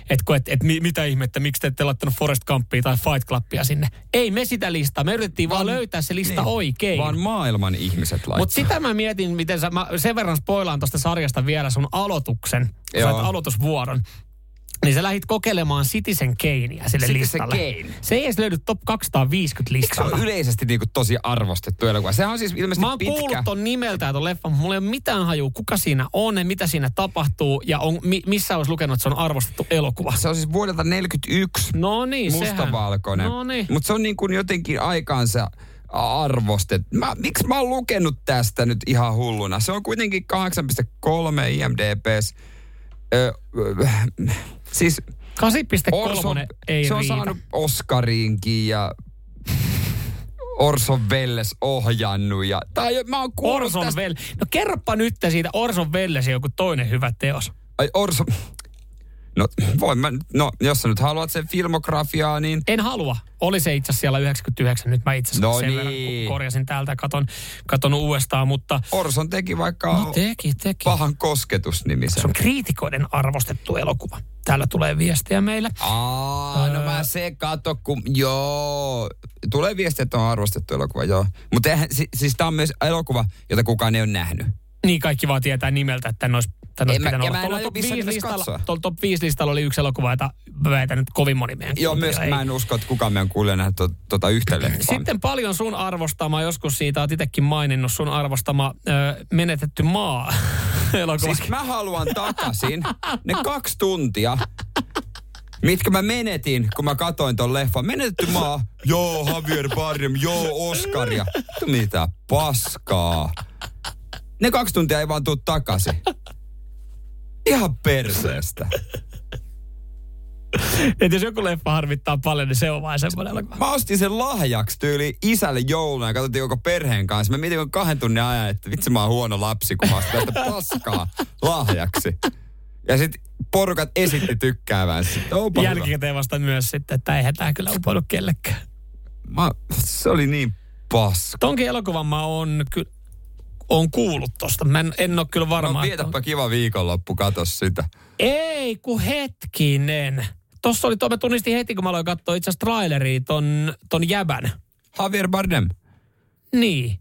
Että et, et, mi, mitä ihmettä, miksi te ette laittanut Forest Gumpia tai Fight Clubia sinne. Ei me sitä listaa, me yritettiin vaan, Vaan- löytää se lista niin. oikein. Vaan maailman ihmiset laittaa. Mutta sitä mä mietin, miten sä, mä sen verran spoilaan tuosta sarjasta vielä sun aloituksen, Joo. sait aloitusvuoron. Niin sä lähdit kokeilemaan Citizen Kanea sille Citizen listalle. Kane. Se ei edes löydy top 250 Eikö se ole yleisesti niinku tosi arvostettu elokuva? Sehän on siis ilmeisesti Mä oon pitkä. kuullut ton nimeltä ton leffan, mutta mulla ei ole mitään hajua, kuka siinä on ja mitä siinä tapahtuu ja on, mi, missä olisi lukenut, että se on arvostettu elokuva. Se on siis vuodelta 41. No niin, mustavalkoinen. No niin. Mutta se on niin kuin jotenkin aikaansa arvostet. Mä, miksi mä oon lukenut tästä nyt ihan hulluna? Se on kuitenkin 8,3 IMDBs. Ö, ö, siis 8,3 Orson, ei se on riitä. saanut Oscarinkin ja Orson Welles ohjannut. Ja, tai mä oon Orson tästä. Welles. No kerropa nyt siitä Orson Welles joku toinen hyvä teos. Ai Orson... No, voin mä, no, jos sä nyt haluat sen filmografiaa, niin En halua. Oli se itse asiassa siellä 99. Nyt mä itse asiassa No sen niin. verran kun korjasin täältä katon, katon uudestaan. Mutta Orson teki vaikka no, teki, teki. pahan kosketusnimisen. Se on kriitikoiden arvostettu elokuva. Täällä tulee viestiä meille. Aa, no mä se kato, kun joo. Tulee viesti, että on arvostettu elokuva, joo. Mutta si, siis tää on myös elokuva, jota kukaan ei ole nähnyt. Niin kaikki vaan tietää nimeltä, että en olisi Tän olisi En mä- ja olla. mä en top, missään 5 nimessä listalla, top 5 listalla oli yksi elokuva, jota mä väitän nyt kovin moni meidän Joo, myös kuuntelija mä ei. en usko, että kukaan meidän kuulija nähdä tuota, tuota yhtä. Sitten paljon sun arvostama, joskus siitä oot itsekin maininnut, sun arvostama ö, menetetty maa elokuva. Siis mä haluan takaisin ne kaksi tuntia, mitkä mä menetin, kun mä katoin ton leffan. Menetetty maa, joo, Javier Bardem, joo, Oscaria. Mitä paskaa. Ne kaksi tuntia ei vaan tuu takaisin. Ihan perseestä. Et jos joku leffa harvittaa paljon, niin se on vain semmoinen elokuva. Mä ostin sen lahjaksi tyyli isälle jouluna ja katsottiin koko perheen kanssa. Mä mietin kahden tunnin ajan, että vitsi mä oon huono lapsi, kun mä ostin tästä paskaa lahjaksi. Ja sitten porukat esitti tykkäävän sitä. Onpa hyvä. Jälkikäteen vasta myös sitten, että eihän tää kyllä uponnut kellekään. Mä, se oli niin paska. Tonkin elokuvan mä oon ky- on kuullut tosta. Mä en, en ole kyllä varma. No, että- vietäpä kiva viikonloppu, kato sitä. Ei, kun hetkinen. Tossa oli, tuo mä tunnistin heti, kun mä aloin katsoa itse asiassa traileria ton, ton jäbän. Javier Bardem. Niin.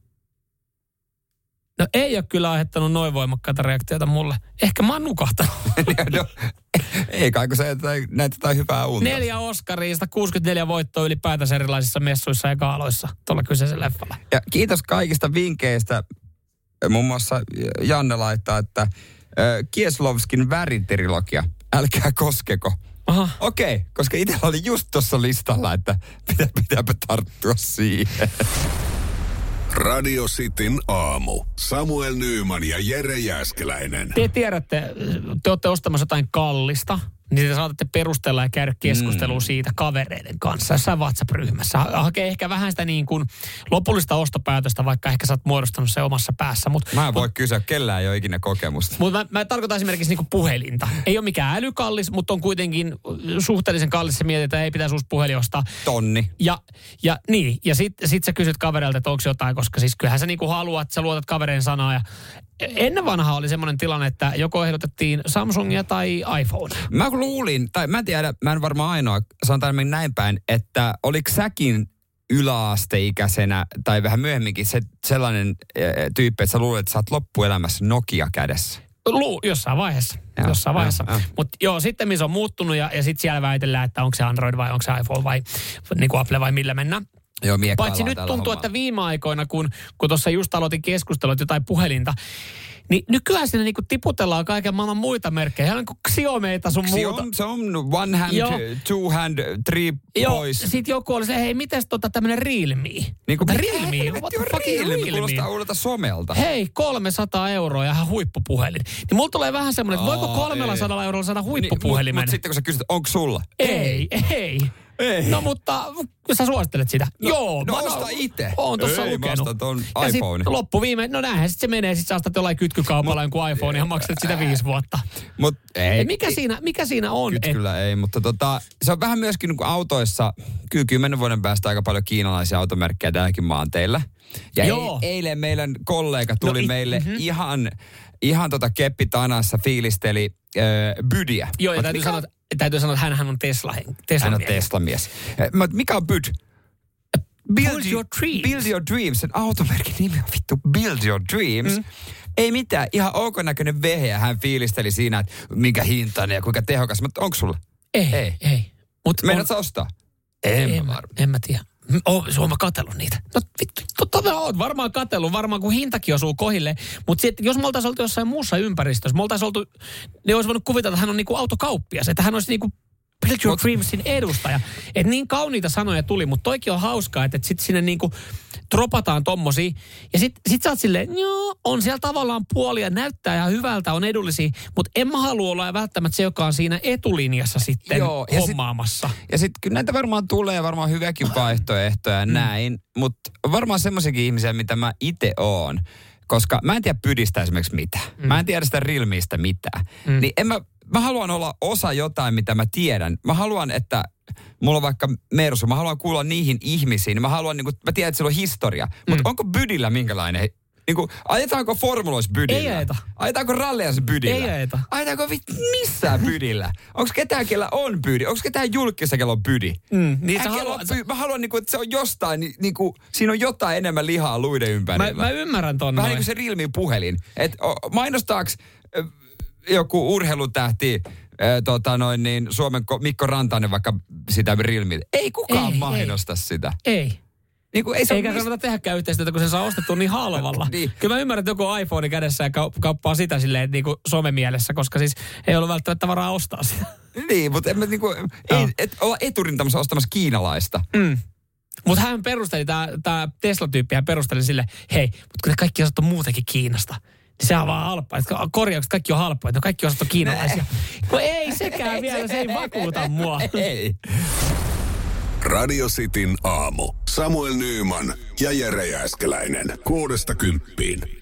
No ei ole kyllä aiheuttanut noin voimakkaita reaktioita mulle. Ehkä mä oon nukahtanut. no, ei kai, kun näet jotain hyvää unta. Neljä Oscaria, 164 voittoa ylipäätänsä erilaisissa messuissa ja kaaloissa tuolla kyseisellä leffalla. Ja kiitos kaikista vinkkeistä. Muun muassa Janne laittaa, että äh, Kieslovskin väritrilogia. Älkää koskeko. Aha. Okei, okay, koska itsellä oli just tuossa listalla, että pitää, pitääpä tarttua siihen. Radio Cityn aamu. Samuel Nyyman ja Jere Jäskeläinen. Te tiedätte, te olette ostamassa jotain kallista, niin te saatatte perustella ja käydä keskustelua mm. siitä kavereiden kanssa jossain WhatsApp-ryhmässä. Ha- Hakee ehkä vähän sitä niin kuin lopullista ostopäätöstä, vaikka ehkä sä oot muodostanut se omassa päässä. Mutta Mä en voi kysyä, kellään ei ole ikinä kokemusta. Mutta mä, mä tarkoitan esimerkiksi niinku puhelinta. Ei ole mikään älykallis, mutta on kuitenkin suhteellisen kallis. Se mietitään, että ei pitäisi uusi puhelin ostaa. Tonni. Ja, ja niin, ja sit, sit sä kysyt kaverilta, että onko jotain, koska siis kyllähän sä niinku haluat, että sä luotat kaverin sanaa. Ja ennen vanhaa oli semmoinen tilanne, että joko ehdotettiin Samsungia tai iPhone. Mä luulin, tai mä en tiedä, mä en varmaan ainoa, sanotaan näin päin, että oliko säkin yläasteikäisenä tai vähän myöhemminkin se, sellainen äh, tyyppi, että sä luulet, että sä oot loppuelämässä Nokia kädessä. Luu, jossain vaiheessa. Joo, jossain vaiheessa. Mutta joo, sitten missä on muuttunut ja, ja sitten siellä väitellään, että onko se Android vai onko se iPhone vai niin kuin Apple vai millä mennään. Joo, Paitsi nyt tuntuu, että viime aikoina, kun, kun tuossa just aloitin keskustelua jotain puhelinta, niin nykyään sinne niinku tiputellaan kaiken maailman muita merkkejä. Ihan niin kuin Xiomeita sun Se muuta. on, se on one hand, Joo. two hand, three Joo, boys. sit joku oli se, hei, mites tota tämmönen Realme? Niin mitä Realme, what the on fucking Realme? Realme? Kuulostaa uudelta somelta. Hei, 300 euroa ja ihan huippupuhelin. Niin mulla tulee vähän semmoinen, että voiko Aa, 300 eurolla saada Niin, huippupuhelimen? Mutta sitten kun sä kysyt, onko sulla? ei, ei. Ei. No mutta sä suosittelet sitä. No, Joo. no mä osta ite. Oon tossa Ei, lukenut. ostan ton Ja sit iPhone. loppuviime, no näinhän sit se menee. Sit sä ostat jollain kytkykaupalla jonkun iPhone ja maksat sitä viisi vuotta. Mut ei. Ja mikä, siinä, mikä siinä on? Et, kyllä ei, mutta tota, se on vähän myöskin niin kuin autoissa, kyllä kymmenen vuoden päästä aika paljon kiinalaisia automerkkejä tälläkin maanteilla. Ja Joo. ei, eilen meidän kollega tuli No no, i- meille mhm. mm-hmm. ihan, ihan tota keppi tanassa fiilisteli äh, bydiä. Joo, ja Mut täytyy mikä, sanoa, että- täytyy sanoa, että hän on Tesla, Tesla hän on Tesla-mies. Mut mikä on byd? Build your dreams. Build your dreams. Sen automerkin nimi on vittu Build your dreams. Mm. Ei mitään, ihan ok näköinen vehe ja hän fiilisteli siinä, että minkä hintainen ja kuinka tehokas. Mutta onko sulla? Ei, Ei. ei. Mut Meinaat on- ostaa? en, en, mä, en mä tiedä. Oh, se on mä katsellut niitä. No vittu, totta mä oot varmaan katsellut, varmaan kun hintakin osuu kohille. Mutta jos me oltaisiin oltu jossain muussa ympäristössä, me oltaisiin oltu, niin olisi voinut kuvitella, että hän on niinku autokauppias, että hän olisi niinku Mut- Dreamsin edustaja. Et niin kauniita sanoja tuli, mutta toikin on hauskaa, että et sit sinne niinku tropataan tommosia. Ja sit, sit sä oot silleen, joo, on siellä tavallaan puolia, näyttää ihan hyvältä, on edullisia, mutta en mä halua olla välttämättä se, joka on siinä etulinjassa sitten Joo, ja sit- hommaamassa. Ja sitten kyllä näitä varmaan tulee varmaan hyviäkin vaihtoehtoja ja näin, mutta varmaan semmoisiakin ihmisiä, mitä mä itse oon. Koska mä en tiedä pydistä esimerkiksi mitään. Mm. Mä en tiedä sitä rilmiistä mitään. Mm. Niin en mä, mä haluan olla osa jotain, mitä mä tiedän. Mä haluan, että mulla on vaikka Mersu, mä haluan kuulla niihin ihmisiin. Mä haluan, niin kuin, mä tiedän, että sillä on historia. Mutta onko bydillä minkälainen? Niin kuin, ajetaanko formuloissa bydillä? Ei ajeta. Ajetaanko ralleja bydillä? Ei ajeta. Ajetaanko vit missään bydillä? Onko ketään, kellä on bydi? Onko ketään julkissa, kellä on bydi? Mm, niin Äh, sä haluat- on py- Mä haluan, niinku, että se on jostain, ni- niinku, siinä on jotain enemmän lihaa luiden Mä, ympärillä. mä ymmärrän ton Vähän noin. niin kuin se Realmin puhelin. Et o, mainostaaks joku urheilutähti, äh, tota noin niin, Suomen ko- Mikko Rantanen vaikka sitä Realme. Ei kukaan Ei, mainosta sitä. Ei. Niin kuin, ei se Eikä ole kannata tehdäkään yhteistyötä, kun se saa ostettua niin halvalla. Niin. Kyllä mä ymmärrän, että joku iPhone kädessä ja kau- kauppaa sitä silleen niin kuin somemielessä, koska siis ei ollut välttämättä varaa ostaa sitä. Niin, mutta en mä niinku, ei, et olla eturintamassa ostamassa kiinalaista. Mm. Mutta hän perusteli, tämä Tesla-tyyppi, hän perusteli sille, hei, mutta kun ne kaikki on muutenkin Kiinasta, niin se on vaan halpaa. Että korjaukset kaikki on halpoja, että ne kaikki osat on kiinalaisia. No ei sekään vielä, se ei vakuuta mua. Ei. Radio Cityn aamu. Samuel Nyyman ja Jere Jääskeläinen. Kuudesta kymppiin.